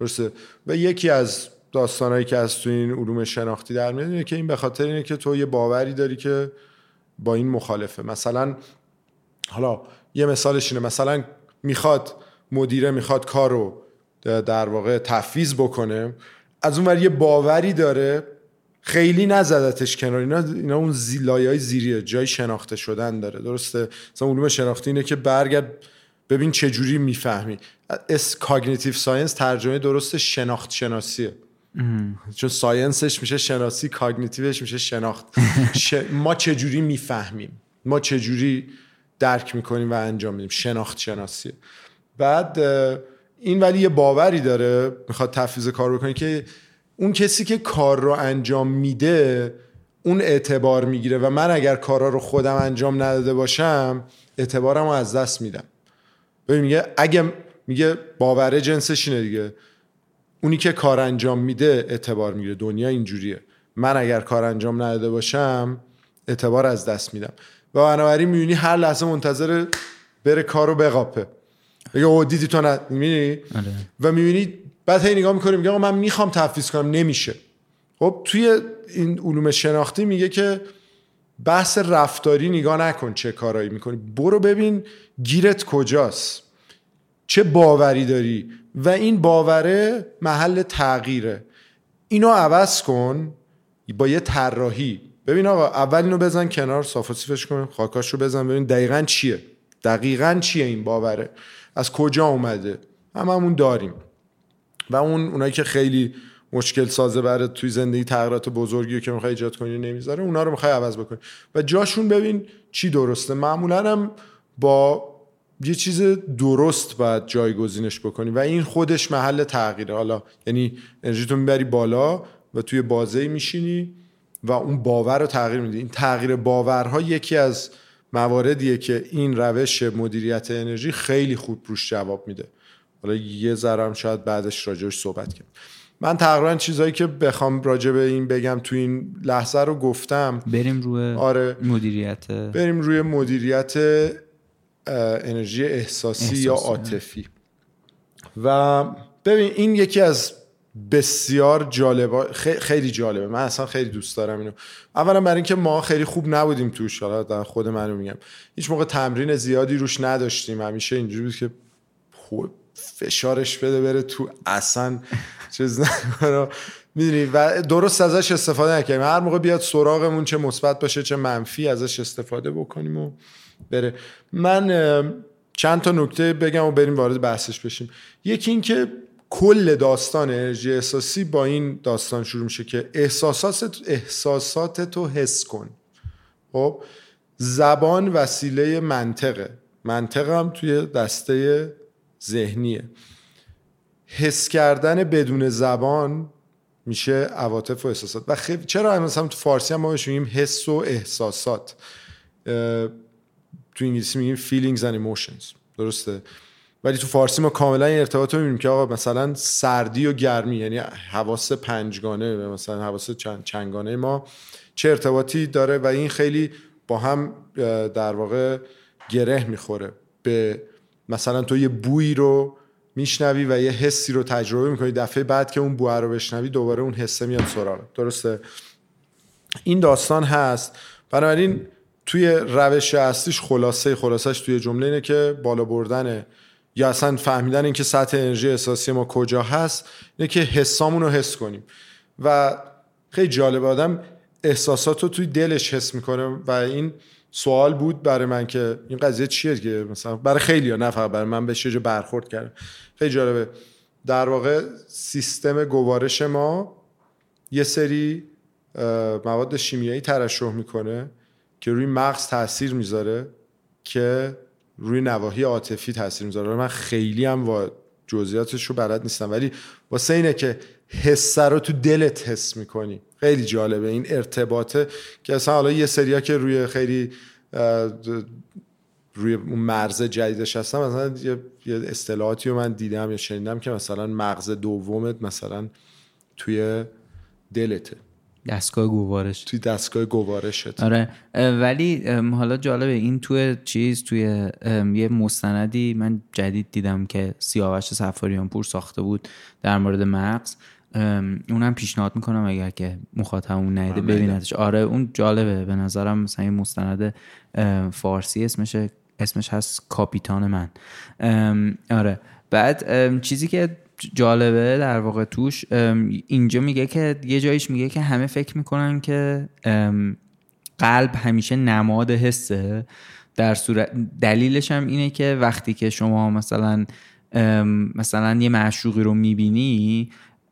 درسته؟ و یکی از داستانهایی که از تو این علوم شناختی در میاد اینه که این به خاطر اینه که تو یه باوری داری که با این مخالفه. مثلا حالا یه مثالش اینه. مثلا می‌خواد مدیره می‌خواد کار رو در واقع تفویض بکنه. از اون یه باوری داره. خیلی نزدتش کنار. اینا, اینا اون زیلای های زیریه جای شناخته شدن داره. درسته؟ مثلا علوم شناختی اینه که برگرد ببین چه جوری می‌فهمی. اس کاگنیتیو ساینس ترجمه درست شناخت شناسیه چون ساینسش میشه شناسی کاگنیتیوش میشه شناخت. ما چه جوری می‌فهمیم؟ ما چه جوری درک می‌کنیم و انجام میدیم؟ شناخت شناسیه بعد این ولی یه باوری داره می‌خواد تفیز کار بکنه که اون کسی که کار رو انجام میده اون اعتبار می‌گیره و من اگر کارا رو خودم انجام نداده باشم اعتبارم رو از دست میدم. ببین میگه اگه میگه باوره جنسش اینه دیگه. اونی که کار انجام میده اعتبار می‌گیره. دنیا اینجوریه. من اگر کار انجام نداده باشم اعتبار از دست میدم. و بنابراین می‌بینی هر لحظه منتظر بره کارو بقاپه. بگه او دیدی تو نه آره. و می‌بینی بعد هی نگاه می‌کنی میگه من می‌خوام تفویض کنم نمیشه. خب توی این علوم شناختی میگه که بحث رفتاری نگاه نکن چه کارایی می‌کنی. برو ببین گیرت کجاست. چه باوری داری. و این باوره محل تغییره. اینو عوض کن با یه طراحی. ببین آقا اول اینو بزن کنار صاف و سیفش کن خاکاش رو بزن ببین دقیقا چیه. دقیقا چیه این باوره؟ از کجا اومده؟ هممون داریم. و اون اونایی که خیلی مشکل سازه برای توی زندگی تغییرات بزرگی که می‌خوای ایجاد کنی نمی‌ذاره اونا رو می‌خوای عوض بکنی. و جاشون ببین چی درسته. معمولا هم با یه چیز درست باید جایگزینش بکنی. و این خودش محل تغییره. حالا یعنی انرژی می‌بری بالا و توی بازه میشینی و اون باور رو تغییر میدی. این تغییر باورها یکی از مواردیه که این روش مدیریت انرژی خیلی خوب روش جواب میده. حالا یه ذرم شاید بعدش راجعش صحبت کنم من تقریبا چیزایی که بخوام راجع به این بگم تو این لحظه رو گفتم. بریم روی آره. مدیریت. بریم روی مدیریت انرژی احساسی, یا عاطفی. و ببین این یکی از بسیار جالبه خیلی جالبه. من اصلا خیلی دوست دارم اینو. اولا برای اینکه ما خیلی خوب نبودیم توش. حالا در خود منو میگم. هیچ موقع تمرین زیادی روش نداشتیم. همیشه اینجوری بود که فشارش بده بره تو. اصلا چیز می‌دونی؟ و درست ازش استفاده نکنیم هر موقع بیاد سراغمون چه مثبت باشه چه منفی ازش استفاده بکنیم و بره. من چند تا نکته بگم و بریم وارد بحثش بشیم. یکی اینکه کل داستان انرژی احساسی با این داستان شروع میشه که احساسات احساسات تو حس کن. خب؟ زبان وسیله منطقه. منطق هم توی دسته ذهنیه. حس کردن بدون زبان میشه عواطف و احساسات. و خیلی چرا مثلا تو فارسی هم ما میگیم حس و احساسات؟ تو انگلیسی میگیم feelings and emotions. درسته؟ ولی تو فارسی ما کاملا این ارتباط رو می‌بینیم که آقا مثلا سردی و گرمی یعنی حواس پنجگانه مثلا حواس چند چنگانه ما چه ارتباطی داره و این خیلی با هم در واقع گره می‌خوره. به مثلا تو یه بویی رو میشنوی و یه حسی رو تجربه می‌کنی دفعه بعد که اون بوه رو بشنوی دوباره اون حسه میاد سراغ درسته؟ این داستان هست. بنابراین توی روش اصلیش خلاصه خلاصش توی جمله اینه که بالا بردن یا اصلا فهمیدن اینکه سطح انرژی احساسی ما کجا هست اینه که حسامون رو حس کنیم. و خیلی جالب آدم احساسات رو توی دلش حس می‌کنه و این سوال بود برای من که این قضیه چیه که مثلا برای خیلی ها فقط برای من به چه برخورد کرد خیلی جالبه. در واقع سیستم گوارش ما یه سری مواد شیمیایی ترشح می‌کنه که روی مغز تاثیر می‌ذاره که روی نواحی عاطفی تاثیر می‌ذاره. من خیلی هم و جزئیاتش رو بلد نیستم. ولی واسه اینه که حس رو تو دلت حس می‌کنی. خیلی جالبه. این ارتباطه که اصلا حالا یه سریا که روی خیلی روی مرز جدیدش هستم مثلا یه اصطلاحاتی رو من دیدم یا شنیدم که مثلا مغز دومت مثلا توی دلته. دستگاه گوارش. توی دستگاه گوارشت. آره. ولی حالا جالبه این توی چیز توی یه مستندی من جدید دیدم که سیاوش سفاریان پور ساخته بود در مورد مغز. اونم پیشنهاد می‌کنم اگر که مخاطبمون نیده ببیندش. آره اون جالبه. به نظرم مثلا این مستند فارسی اسمش اسمش هست کاپیتان من. آره. بعد چیزی که جالبه در واقع توش اینجا میگه که یه جایش میگه که همه فکر می‌کنن که قلب همیشه نماد حسه. در صورت دلیلش هم اینه که وقتی که شما مثلا مثلا یه معشوقی رو می‌بینی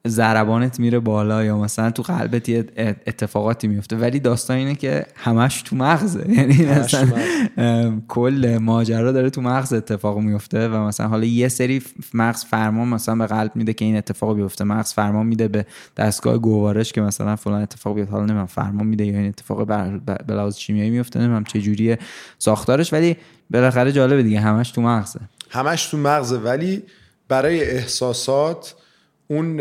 ضربانت میره بالا یا مثلا تو قلبت یه اتفاقاتی میفته. ولی داستان اینه که همش تو مغزه. یعنی مثلا کل ماجرا داره تو مغز اتفاق میفته و مثلا حالا یه سری مغز فرمان مثلا به قلب میده که این اتفاق بیفته. مغز فرمان میده به دستگاه گوارش که مثلا فلان اتفاق بیفته. حالا نمی‌دونم فرمان میده یا این اتفاق به لحاظ شیمیایی میفته نمی‌دونم چه جوریه ساختارش ولی بالاخره جالبه دیگه همش تو مغزه. همش تو مغزه. ولی برای احساسات اون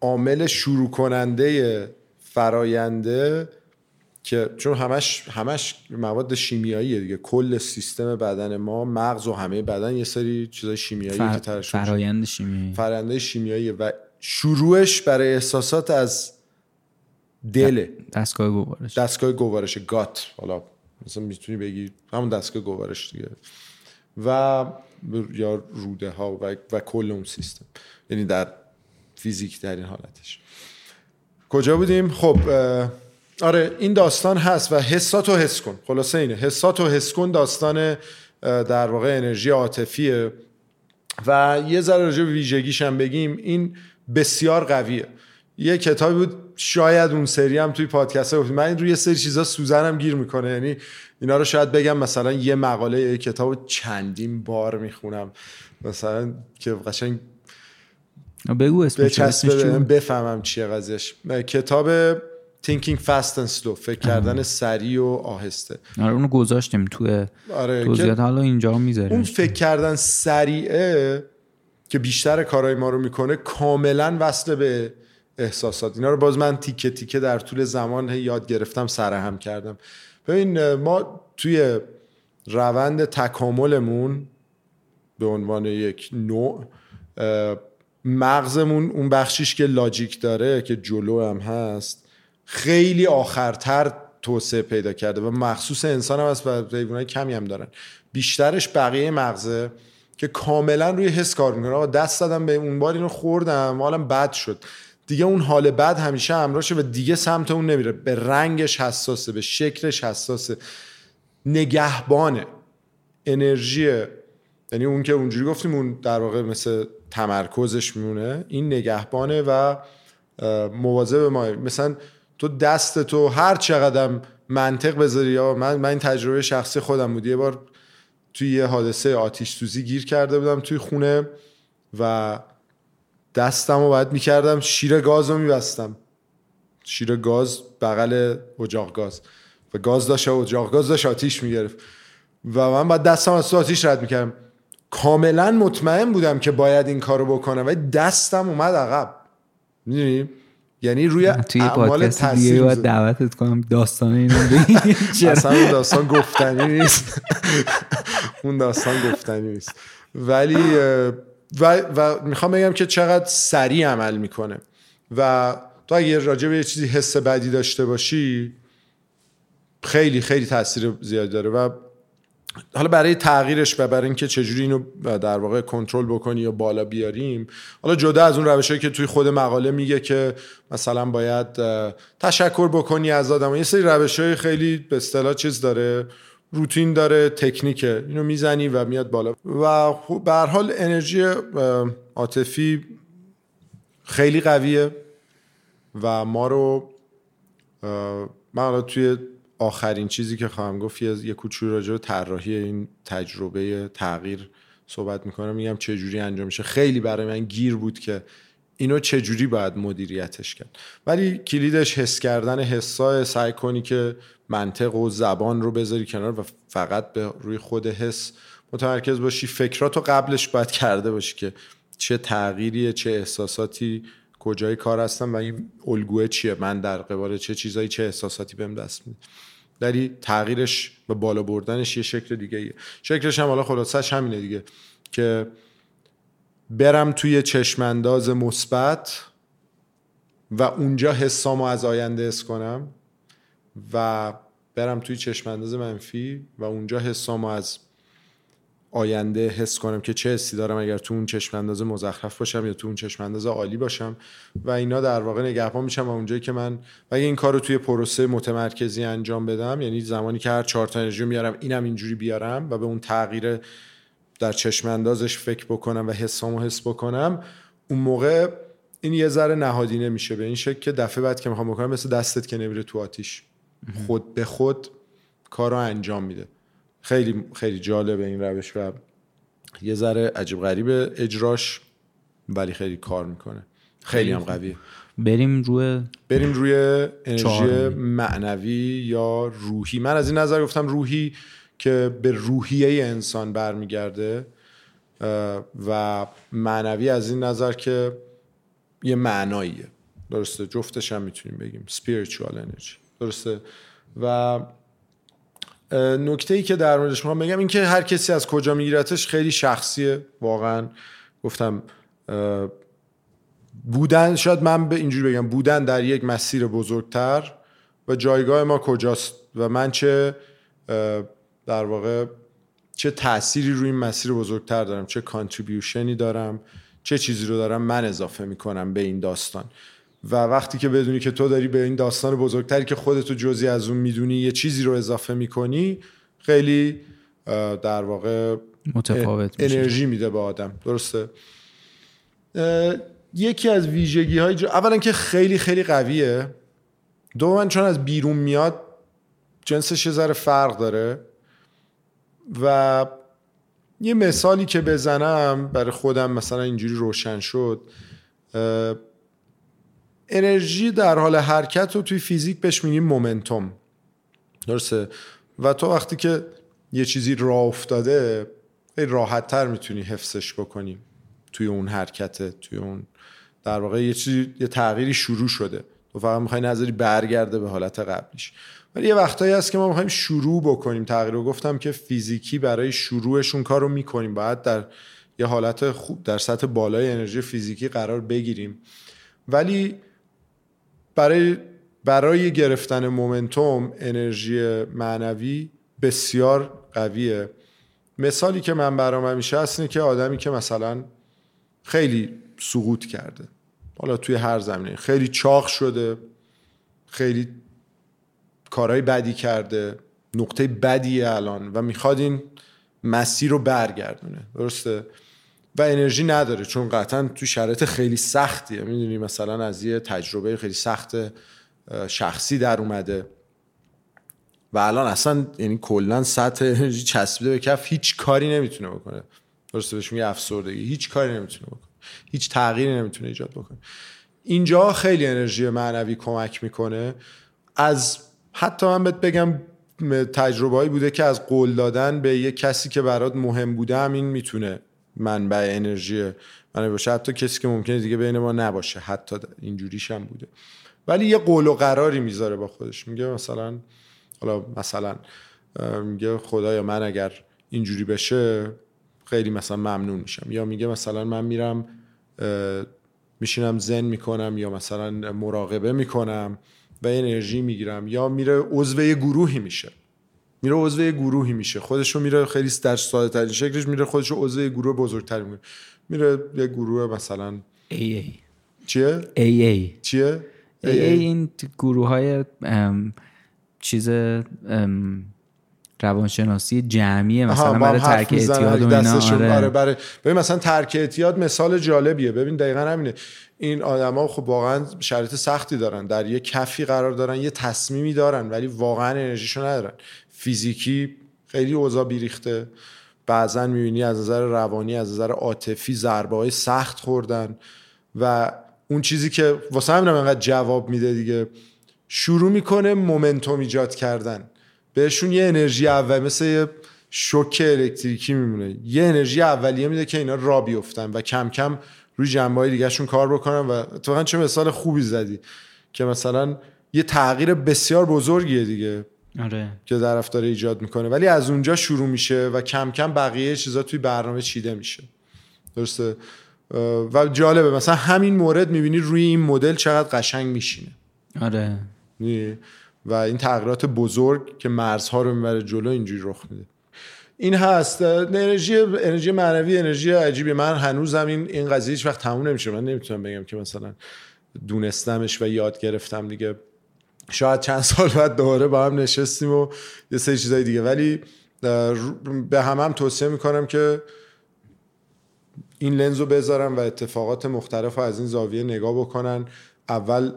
عامل شروع کننده فراینده که چون همش همش مواد شیمیاییه دیگه. کل سیستم بدن ما مغز و همه بدن یه سری چیزای شیمیایی فر... که فرایند شیمیایی. فرآیند شیمیایی و شروعش برای احساسات از دل. دستگاه گوارش. دستگاه گوارش گات. حالا مثلا می‌تونی بگی همون دستگاه گوارش دیگه. و یا روده ها و, و کل اون سیستم. یعنی در فیزیک در این حالتش. کجا بودیم؟ خب آره این داستان هست و حساتو حس کن. خلاصه اینه حساتو حس کن داستان در واقع انرژی عاطفیه. و یه ذره راجع ویژگیش هم بگیم این بسیار قویه. یه کتابی بود شاید اون سری هم توی پادکست گفتیم. من روی یه سری چیزا سوزنم گیر می‌کنه. یعنی اینا رو شاید بگم مثلا یه مقاله یه کتاب چندین بار می‌خونم. مثلا که قشنگ بگو اسمش بفهمم چیه قضیهش. کتاب Thinking Fast and Slow فکر کردن سریع و آهسته. آره اونو گذاشتیم توی آره توضیحات حالا اینجا می‌ذاریم. اون فکر کردن سریعه که بیشتر کارهای ما رو می‌کنه کاملا وصل به احساسات. اینا رو باز من تیکه تیکه در طول زمان یاد گرفتم سرهم کردم. ببین ما توی روند تکاملمون به عنوان یک نوع مغزمون اون بخشیش که لاجیک داره که جلو هم هست خیلی آخرتر توسعه پیدا کرده و مخصوص انسان هم هست و حیوانات کمی هم دارن. بیشترش بقیه مغزه که کاملا روی حس کار می‌کنه. و دست دادم به اون بار اینو خوردم حالم بد شد. دیگه اون حال بد همیشه همراهشه و دیگه سمت اون نمیره. به رنگش حساسه به شکلش حساسه. نگهبانه. انرژی. یعنی اون که اونجوری گفتیم اون در واقع مثل تمرکزش میمونه. این نگهبانه و مواظب ما. مثلا تو دست تو هر چقدر منطق بذاری یا من من این تجربه شخصی خودم بود. یه بار توی یه حادثه آتیش سوزی گیر کرده بودم توی خونه و دستم رو باید می‌کردم شیر گاز رو میبستم. شیر گاز بغل اجاق گاز. و گاز داشت اجاق گاز داشت آتیش می‌گرفت. و من باید دستم از تو آتیش رد می‌کردم. کاملا مطمئن بودم که باید این کارو بکنم ولی دستم اومد عقب. می‌دونی؟ یعنی روی توی اعمال تاثیر باید دعوتت کنم داستان اینو اصلا اون داستان گفتنی نیست. اون داستان گفتنی نیست. ولی و, و می‌خوام بگم که چقدر سریع عمل می‌کنه. و تو اگه راجع به یه چیزی حس بدی داشته باشی خیلی خیلی تاثیر زیادی داره. و حالا برای تغییرش و برای اینکه چجوری اینو در واقع کنترل بکنی یا بالا بیاریم حالا جدا از اون روشهایی که توی خود مقاله میگه که مثلا باید تشکر بکنی از آدم یه سری روشهای خیلی به اصطلاح چیز داره روتین داره تکنیکه. اینو می‌زنی و میاد بالا. و به هر حال انرژی عاطفی خیلی قویه و ما رو من حالا توی آخرین چیزی که خواهم گفت یه کوچولو راجع به طراحی این تجربه تغییر صحبت می‌کنم میگم چه جوری انجام میشه. خیلی برای من گیر بود که اینو چه جوری باید مدیریتش کرد. ولی کلیدش حس کردن حسای سعی کنی که منطق و زبان رو بذاری کنار و فقط به روی خود حس متمرکز باشی. فکراتو قبلش باید کرده باشی که چه تغییریه چه احساساتی کجای کار هستم و این الگوه چیه من در قبال چه چیزایی چه احساساتی بهم دست میده. ولی تغییرش و بالا بردنش یه شکل دیگه ایه. شکلش هم حالا خلاصش همینه دیگه که برم توی چشمانداز مثبت و اونجا حسامو از آینده حس کنم و برم توی چشمانداز منفی و اونجا حسامو از آینده حس کنم که چه حسی دارم اگر تو اون چشم انداز مزخرف باشم یا تو اون چشم انداز عالی باشم. و اینا در واقع نگهبان میشم و اونجایی که من و اگه این کار رو توی پروسه متمرکزی انجام بدم یعنی زمانی که هر چهار تا انرژی میارم اینم اینجوری بیارم و به اون تغییر در چشم اندازش فکر بکنم و حسامو حس بکنم اون موقع این یه ذره نهادینه میشه به این شکل که دفعه بعد که می‌خوام بکنم مثل دستت که نمیره تو آتیش. خود به خود کار رو انجام میده. خیلی خیلی جالبه این روش و یه ذره عجیب غریب اجراش ولی خیلی کار می‌کنه. خیلی هم قویه. بریم روی بریم روی انرژی معنوی یا روحی. من از این نظر گفتم روحی که به روحیه انسان برمیگرده و معنوی از این نظر که یه معناییه. درسته؟ جفتش هم می‌تونیم بگیم. Spiritual energy. درسته؟ و نکته ای که در موردش می‌خوام بگم این که هر کسی از کجا میگیرتش خیلی شخصیه واقعا. گفتم بودن شاید من به اینجوری بگم بودن در یک مسیر بزرگتر و جایگاه ما کجاست و من چه در واقع چه تأثیری روی این مسیر بزرگتر دارم چه کانتریبیوشنی دارم چه چیزی رو دارم من اضافه می‌کنم به این داستان. و وقتی که بدونی که تو داری به این داستان بزرگتری که خودتو جزی از اون می‌دونی یه چیزی رو اضافه می‌کنی خیلی در واقع متفاوت انرژی میده به آدم. درسته؟ یکی از ویژگی های جو... اولا که خیلی خیلی قویه. دوما چون از بیرون میاد جنسش یه ذره فرق داره. و یه مثالی که بزنم برای خودم مثلا اینجوری روشن شد. انرژی در حال حرکت رو توی فیزیک بهش میگیم مومنتوم. درسته؟ و تو وقتی که یه چیزی راه افتاده راحت تر می‌تونی حفظش بکنی توی اون حرکت توی اون در واقع یه چیزی یه تغییری شروع شده. تو فقط می‌خوای نظری برگرده به حالت قبلیش. ولی یه وقتایی هست که ما می‌خوایم شروع بکنیم. تغییر رو گفتم که فیزیکی برای شروعشون کار رو می‌کنیم. باید در یه حالت خوب در سطح بالای انرژی فیزیکی قرار بگیریم. ولی برای برای گرفتن مومنتوم انرژی معنوی بسیار قویه. مثالی که من برام همیشه هست اینه که آدمی که مثلا خیلی سقوط کرده حالا توی هر زمینه خیلی چاق شده خیلی کارهای بدی کرده نقطه بدیه الان و می‌خواد این مسیر رو برگردونه. درسته؟ و انرژی نداره چون قطعا تو شرایط خیلی سختیه. می‌دونی مثلا از یه تجربه خیلی سخت شخصی در اومده و الان اصلا یعنی کلا سطح انرژی چسبیده به کف هیچ کاری نمی‌تونه بکنه. درسته بهش میگه افسردگی. هیچ کاری نمی‌تونه بکنه. هیچ تغییری نمی‌تونه ایجاد بکنه. اینجا خیلی انرژی معنوی کمک می‌کنه. از حتی من بهت بگم تجربه بوده که از قول دادن به یه کسی که برات مهم بوده همین می‌تونه منبع انرژی من باشه. حتی کسی که ممکنه دیگه بین ما نباشه. حتی اینجوریش هم بوده. ولی یه قول و قراری می‌ذاره با خودش. میگه مثلا حالا مثلا میگه خدایا من اگر اینجوری بشه خیلی مثلا ممنون میشم. یا میگه مثلا من میرم میشینم زن می‌کنم یا مثلا مراقبه می‌کنم و انرژی می‌گیرم. یا میره عضو گروهی میشه. میره عضو یه گروهی میشه. خودشو میره خیلی در ساده ترین شکلش میره خودشو عضو یه گروه بزرگتری میره میره یه گروه مثلا AA چیه؟ AA چیه؟ AA این گروه های چیز ام، روانشناسی جمعیه مثلا برای ترک اعتیاد و اینا دستشون آره. آره برای ببین مثلا ترک اعتیاد مثال جالبیه. ببین دقیقا همینه. این آدما خب واقعا شرایط سختی دارن. در یه کفی قرار دارن یه تصمیمی دارن ولی واقعا انرژیشو ندارن. فیزیکی خیلی اوضاع بیریخته. بعضا می‌بینی از نظر روانی از نظر عاطفی ضربه های سخت خوردن و اون چیزی که واسه همینم انقدر جواب میده دیگه شروع می‌کنه مومنتوم ایجاد کردن. بهشون یه انرژی اول مثل یه شوک الکتریکی میمونه. یه انرژی اولیه میده که اینا را بیفتن و کم کم روی جنبه های دیگهشون کار بکنن و اتفاقا چه مثال خوبی زدی که مثلا یه تغییر بسیار بزرگیه دیگه. آره. که طرف داره ایجاد می‌کنه. ولی از اونجا شروع میشه و کم کم بقیه چیزا توی برنامه چیده میشه. درسته؟ و جالبه مثلا همین مورد می‌بینی روی این مدل چقدر قشنگ میشینه. آره. می‌دونی؟ و این تغییرات بزرگ که مرزها رو می‌بره جلو اینجوری رخ میده. این هست. انرژی انرژی معنوی انرژی عجیبی من هنوزم این این قضیه هیچ وقت تموم نمیشه. من نمی‌تونم بگم که مثلا دونستمش و یاد گرفتم دیگه. شاید چند سال بعد دوباره با هم نشستیم و یه سری چیزای دیگه. ولی به همم هم توصیه می‌کنم که این لنز رو بذارن و اتفاقات مختلف رو از این زاویه نگاه بکنن. اول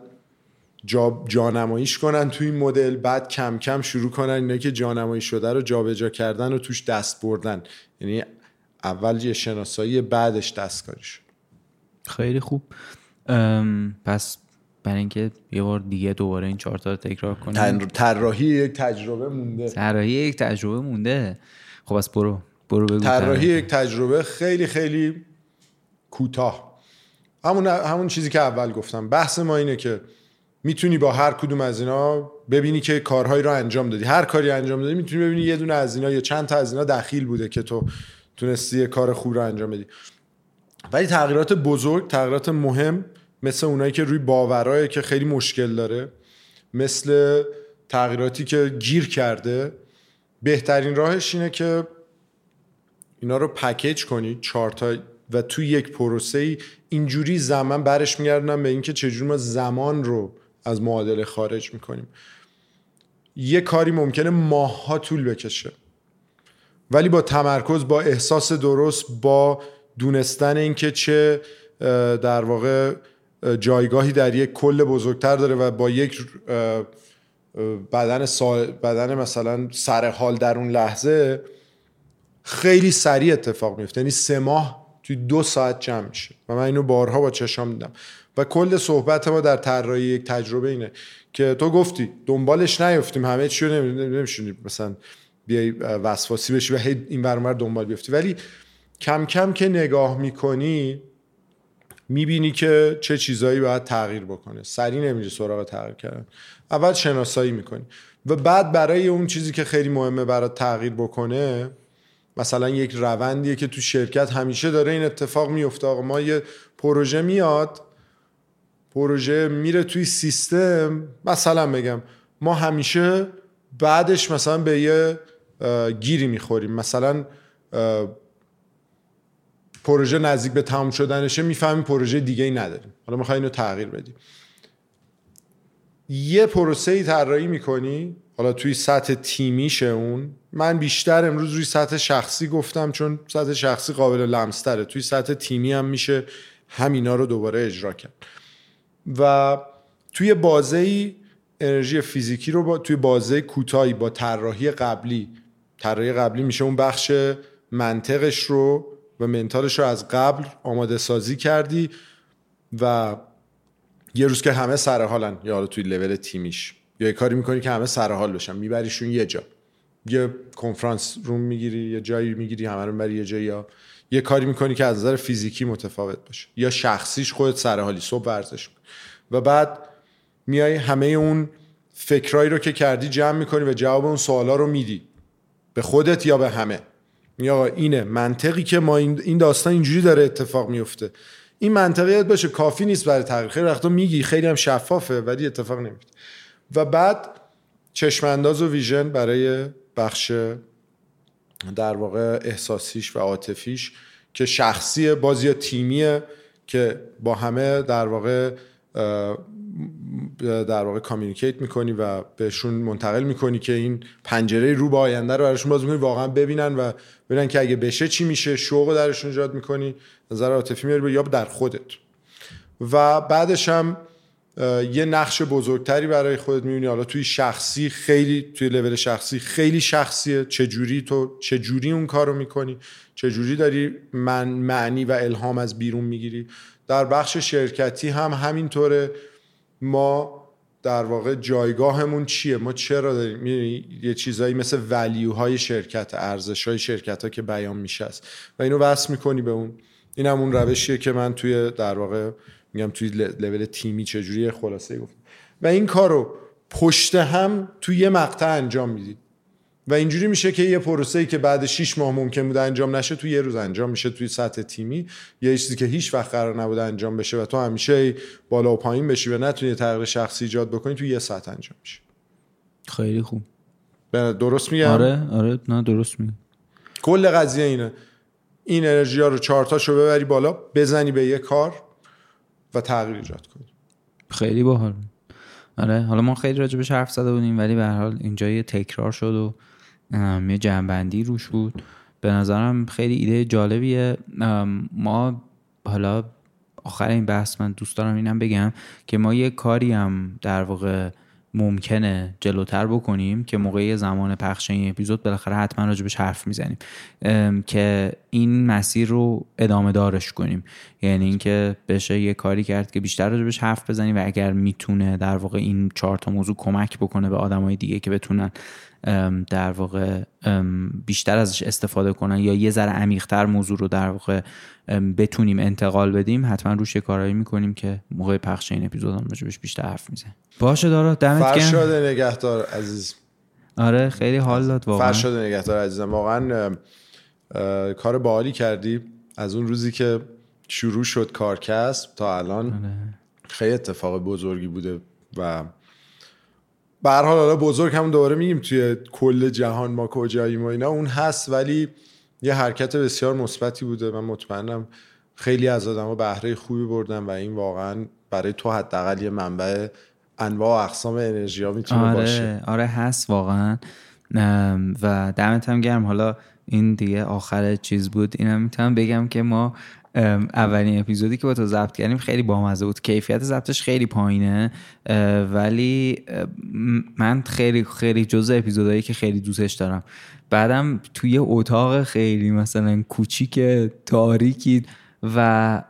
جا جانماییش کنن تو این مدل بعد کم کم شروع کنن اینا که جانمایی شده رو جابجا کردن و توش دست بردن. یعنی اول یه شناسایی بعدش دستکاریش. خیلی خوب. پس برای اینکه یه بار دیگه دوباره این چهار تا رو تکرار کنیم. طراحی یک تجربه مونده. طراحی یک تجربه مونده. خب از برو. برو بگو طراحی یک تجربه خیلی خیلی کوتاه. همون همون چیزی که اول گفتم. بحث ما اینه که می‌تونی با هر کدوم از اینا ببینی که کارهایی رو انجام دادی. هر کاری انجام دادی می‌تونی ببینی یه دونه از اینا یا چند تا از اینا دخیل بوده که تو تونستی کار خوب رو انجام بدی. ولی تغییرات بزرگ تغییرات مهم مثل اونایی که روی باورایی که خیلی مشکل داره مثل تغییراتی که گیر کرده بهترین راهش اینه که اینا رو پکیج کنی چهار تا و توی یک پروسه ای اینجوری زمان برش میگردن به اینکه چجوری ما زمان رو از معادله خارج می‌کنیم. یه کاری ممکنه ماهها طول بکشه. ولی با تمرکز با احساس درست با دونستن اینکه چه در واقع جایگاهی در یک کل بزرگتر داره و با یک بدن سا... بدن مثلا سر حال در اون لحظه خیلی سریع اتفاق میفته. یعنی سه ماه توی دو ساعت جمع میشه. و من اینو بارها با چشام دیدم. و کل صحبت ما در طراحی یک تجربه اینه که تو گفتی دنبالش نیفتیم. همه چی رو نمیشونی مثلا بیای وسواسی بشی و هی این ور دنبال بیفتی. ولی کم کم که نگاه می‌کنی می‌بینی که چه چیزایی باید تغییر بکنه. سریع نمیری سراغ تغییر کردن. اول شناسایی می‌کنی. و بعد برای اون چیزی که خیلی مهمه برای تغییر بکنه مثلا یک روندیه که تو شرکت همیشه داره این اتفاق میفته آقا ما یه پروژه میاد پروژه میره توی سیستم. مثلا بگم ما همیشه بعدش مثلا به یه گیری می‌خوریم. مثلا پروژه نزدیک به تمام شدنشه می‌فهمیم پروژه دیگه ای نداریم. حالا می‌خوای اینو تغییر بدیم یه پروسه ای طراحی می‌کنی حالا توی سطح تیمیشه اون من بیشتر امروز روی سطح شخصی گفتم چون سطح شخصی قابل لمستره. توی سطح تیمی هم میشه همینا رو دوباره اجرا کرد. و توی بازه ای انرژی فیزیکی رو با توی بازه کوتاهی با طراحی قبلی طراحی قبلی میشه اون بخش منطقش رو و منتالش رو از قبل آماده سازی کردی و یه روز که همه سر حالن یا توی لول تیمیش یا یه کاری می‌کنی که همه سر حال بشن میبریشون یه جا. یه کنفرانس روم می‌گیری یه جایی می‌گیری همه رو می‌بری یه جایی یا یه کاری می‌کنی که از نظر فیزیکی متفاوت باشه. یا شخصیش خودت سر حالی صبح ورزش می‌کنی. و بعد میای همه اون فکرایی رو که کردی جمع می‌کنی و جواب اون سوالا رو میدی. به خودت یا به همه. یا اینه منطقی که ما این داستان اینجوری داره اتفاق میفته. این منطقه یاد باشه کافی نیست برای تغییر خیلی وقتا میگی خیلی هم شفافه ولی اتفاق نمیفته. و بعد چشمانداز و ویژن برای بخش در واقع احساسیش و عاطفیش که شخصی بازی تیمیه که با همه در واقع در واقع کامیونیکیت می‌کنی و بهشون منتقل می‌کنی که این پنجره رو به آینده رو براشون باز می‌کنی واقعا ببینن و ببینن که اگه بشه چی میشه شوق درشون ایجاد می‌کنی. نظر عاطفی میاری یا در خودت. و بعدش هم یه نقش بزرگتری برای خودت می‌بینی. حالا توی شخصی خیلی توی لول شخصی خیلی شخصیه. چجوری تو چجوری اون کارو می‌کنی؟ چجوری داری من معنی و الهام از بیرون می‌گیری؟ در بخش شرکتی هم همینطوره. ما در واقع جایگاهمون چیه؟ ما چرا داریم؟ یه چیزایی مثل ولیو های شرکت ارزش های شرکت ها که بیان میشه است. و اینو وصل می‌کنی به اون. این هم اون روشیه که من توی در واقع میگم توی لول تیمی چجوری خلاصه گفتم و این کارو پشت هم توی یه مقطع انجام می‌دید. و اینجوری میشه که یه پروسه ای که بعد 6 ماه ممکن بوده انجام نشه توی یه روز انجام میشه توی سطح تیمی. یه چیزی که هیچ وقت قرار نبوده انجام بشه و تو همیشه بالا و پایین بشی و نتونی تغییر شخصی ایجاد بکنی توی یه سطح انجام میشه. خیلی خوب. درست میگم؟ آره آره نه درست میگم. کل قضیه اینه. این انرژی ها رو چهارتاشو ببری بالا بزنی به یه کار و تغییر ایجاد کنی. خیلی باحال. آره حالا ما خیلی راجبش حرف زده بودیم ولی به حال اینجا یه تکرار شد و یه جنبندی روش بود. به نظرم خیلی ایده جالبیه. ما حالا آخر این بحث من دوست دارم اینم بگم که ما یه کاری هم در واقع ممکنه جلوتر بکنیم که موقع زمان پخش این اپیزود بالاخره حتما راجبش حرف می‌زنیم. که این مسیر رو ادامه دارش کنیم. یعنی اینکه بشه یه کاری کرد که بیشتر راجبش حرف بزنیم و اگر می‌تونه در واقع این چهار تا موضوع کمک بکنه به آدمای دیگه که بتونن در واقع بیشتر ازش استفاده کنن یا یه ذره عمیقتر موضوع رو در واقع بتونیم انتقال بدیم حتما روش کارایی می‌کنیم که موقع پخش این اپیزود هم راجبش بیشتر حرف می‌زنیم. باشه دارا دمت گرم. فرشاد نگهدار عزیز. آره خیلی حال داد واقعا. فرشاد نگهدار عزیزم. واقعا کار باحالی کردی. از اون روزی که شروع شد کارکسب تا الان آره. خیلی اتفاق بزرگی بوده و به هر حال حالا بزرگ هم دوباره میگیم توی کل جهان ما کجاییم و اینا اون هست ولی یه حرکت بسیار مثبتی بوده. من مطمئنم خیلی از آدما بهره خوبی بردن و این واقعا برای تو حداقل یه منبع انواع و اقسام انرژی ها می‌تونه آره، باشه. آره هست واقعا. و دمت هم گرم. حالا این دیگه آخر چیز بود. اینم می‌تونم بگم که ما اولین اپیزودی که با تو ضبط کردیم خیلی بامزه بود. کیفیت ضبطش خیلی پایینه ولی من خیلی خیلی جزء اپیزودهایی که خیلی دوستش دارم. بعدم توی اتاق خیلی مثلا کوچیک تاریکی و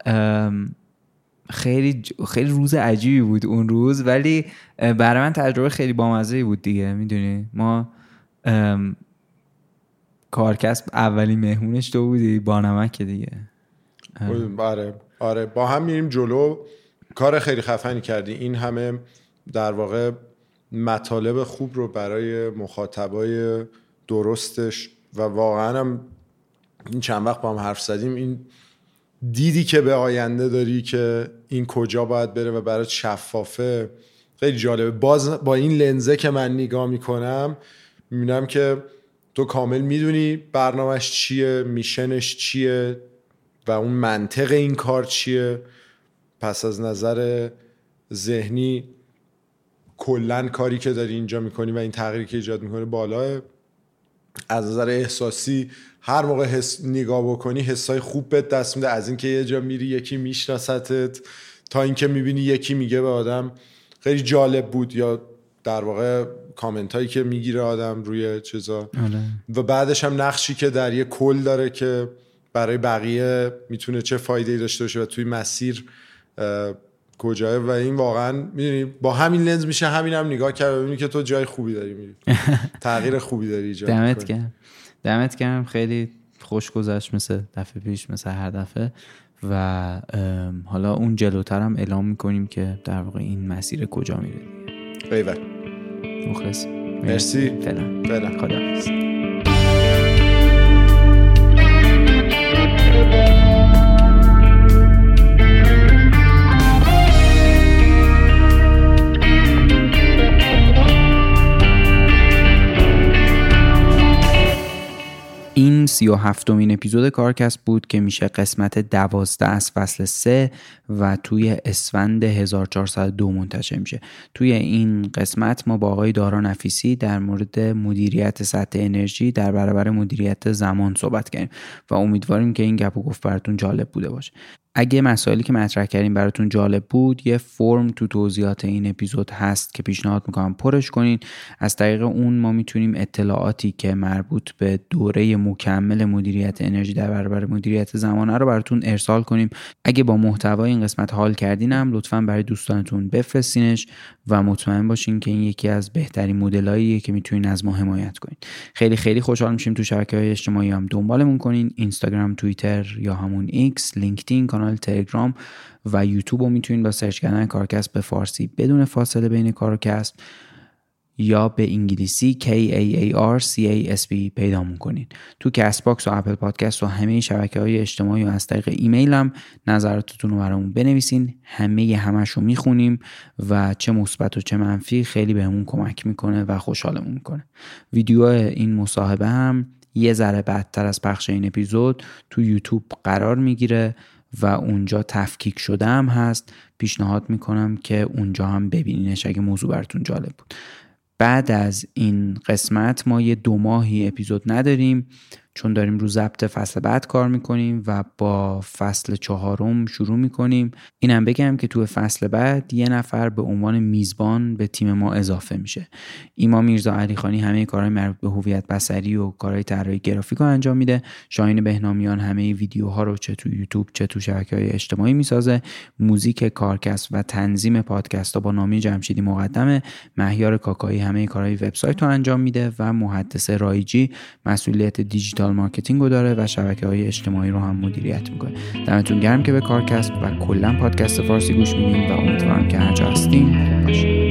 خیلی خیلی روز عجیبی بود اون روز ولی برای من تجربه خیلی بامزه بود دیگه می‌دونی؟ ما کارکسب اولی مهمونش تو بودی با نمک دیگه. آره آره. با هم میریم جلو. کار خیلی خفنی کردی. این همه در واقع مطالب خوب رو برای مخاطبای درستش و واقعا هم این چند وقت با هم حرف زدیم. این دیدی که به آینده داری که این کجا باید بره و برای شفافه. خیلی جالبه. باز با این لنزه که من نگاه می‌کنم می‌بینم که تو کامل می‌دونی برنامهش چیه میشنش چیه. و اون منطق این کار چیه؟ پس از نظر ذهنی کلا کاری که داری اینجا می‌کنی و این تغییری که ایجاد می‌کنی بالاه از نظر احساسی هر موقع حس نگاه بکنی حسای خوب به دست میده. از اینکه یه جا میری یکی میشناستت تا اینکه می‌بینی یکی میگه به آدم. خیلی جالب بود یا در واقع کامنت هایی که می‌گیره آدم روی چیزا. آره. و بعدش هم نقشی که در یه کل داره که برای بقیه می‌تونه چه فایده ای داشته باشه و توی مسیر کجاه و این واقعا می‌دونی با همین لنز میشه همین هم نگاه کرد ببینی که تو جای خوبی داری میری. تغییر خوبی داری ایجاد دمت گرم. دمت گرم. خیلی خوش گذشت مثل دفعه پیش مثل هر دفعه. و حالا اون جلوتر هم اعلام می‌کنیم که در واقع این مسیر کجا میره. ایول. مخلص. مرسی. فعلا. فعلا. خدا سی و هفتمین اپیزود کارکست بود که میشه قسمت دوازده از فصل سه و توی اسفند 1402 منتشر میشه. توی این قسمت ما با آقای دارا نفیسی در مورد مدیریت سطح انرژی در برابر مدیریت زمان صحبت کردیم و امیدواریم که این گپ و گفت براتون جالب بوده باشه. اگه مسائلی که مطرح کردیم براتون جالب بود یه فرم تو توضیحات این اپیزود هست که پیشنهاد می‌کنم پرش کنین. از طریق اون ما می‌تونیم اطلاعاتی که مربوط به دوره مکمل مدیریت انرژی در برابر مدیریت زمانه رو براتون ارسال کنیم. اگه با محتوای این قسمت حال کردینم لطفا برای دوستانتون بفرستینش. و مطمئن باشین که این یکی از بهترین مدلاییه که می‌تونین از ما حمایت کنین. خیلی خیلی خوشحال میشیم تو شبکه های اجتماعی هم دنبالمون کنین. اینستاگرام توییتر یا همون ایکس لینکدین کانال تلگرام و یوتیوب رو می‌تونین با سرچ کردن کارکست به فارسی بدون فاصله بین کارکست یا به انگلیسی K A A R C A S T پیدا می‌کنین. تو Castbox و Apple Podcast و همه شبکه های اجتماعی و از طریق ایمیل هم نظراتتون رو برامون بنویسین. همه همش رو می‌خونیم و چه مثبت و چه منفی خیلی بهمون کمک می‌کنه و خوشحالمون می‌کنه. ویدیو این مصاحبه هم یه ذره بعدتر از پخش این اپیزود تو یوتیوب قرار می‌گیره و اونجا تفکیک شده هم هست. پیشنهاد می‌کنم که اونجا هم ببینینش اگه موضوع براتون جالب بود. بعد از این قسمت ما یه دو ماهی اپیزود نداریم. چون داریم رو ضبط فصل بعد کار می‌کنیم و با فصل چهارم شروع می‌کنیم اینم بگم که تو فصل بعد یه نفر به عنوان میزبان به تیم ما اضافه میشه. ایما میرزا علیخانی همه کارهای مربوط به هویت بصری و کارهای طراحی گرافیک رو انجام میده. شاهین بهنامیان همه ویدیوها رو چه تو یوتیوب چه تو شبکه های اجتماعی می‌سازه. موزیک کارکست و تنظیم پادکست ها با نامی جمشیدی مقدمه. مهیار کاکایی همه کارهای وبسایت رو انجام میده و محدث رایجی مسئولیت digital digital marketing رو داره و شبکه های اجتماعی رو هم مدیریت می‌کنه. دمتون گرم که به کارکست و کلا پادکست فارسی گوش میدین و امیدوارم که هر جا هستین خوب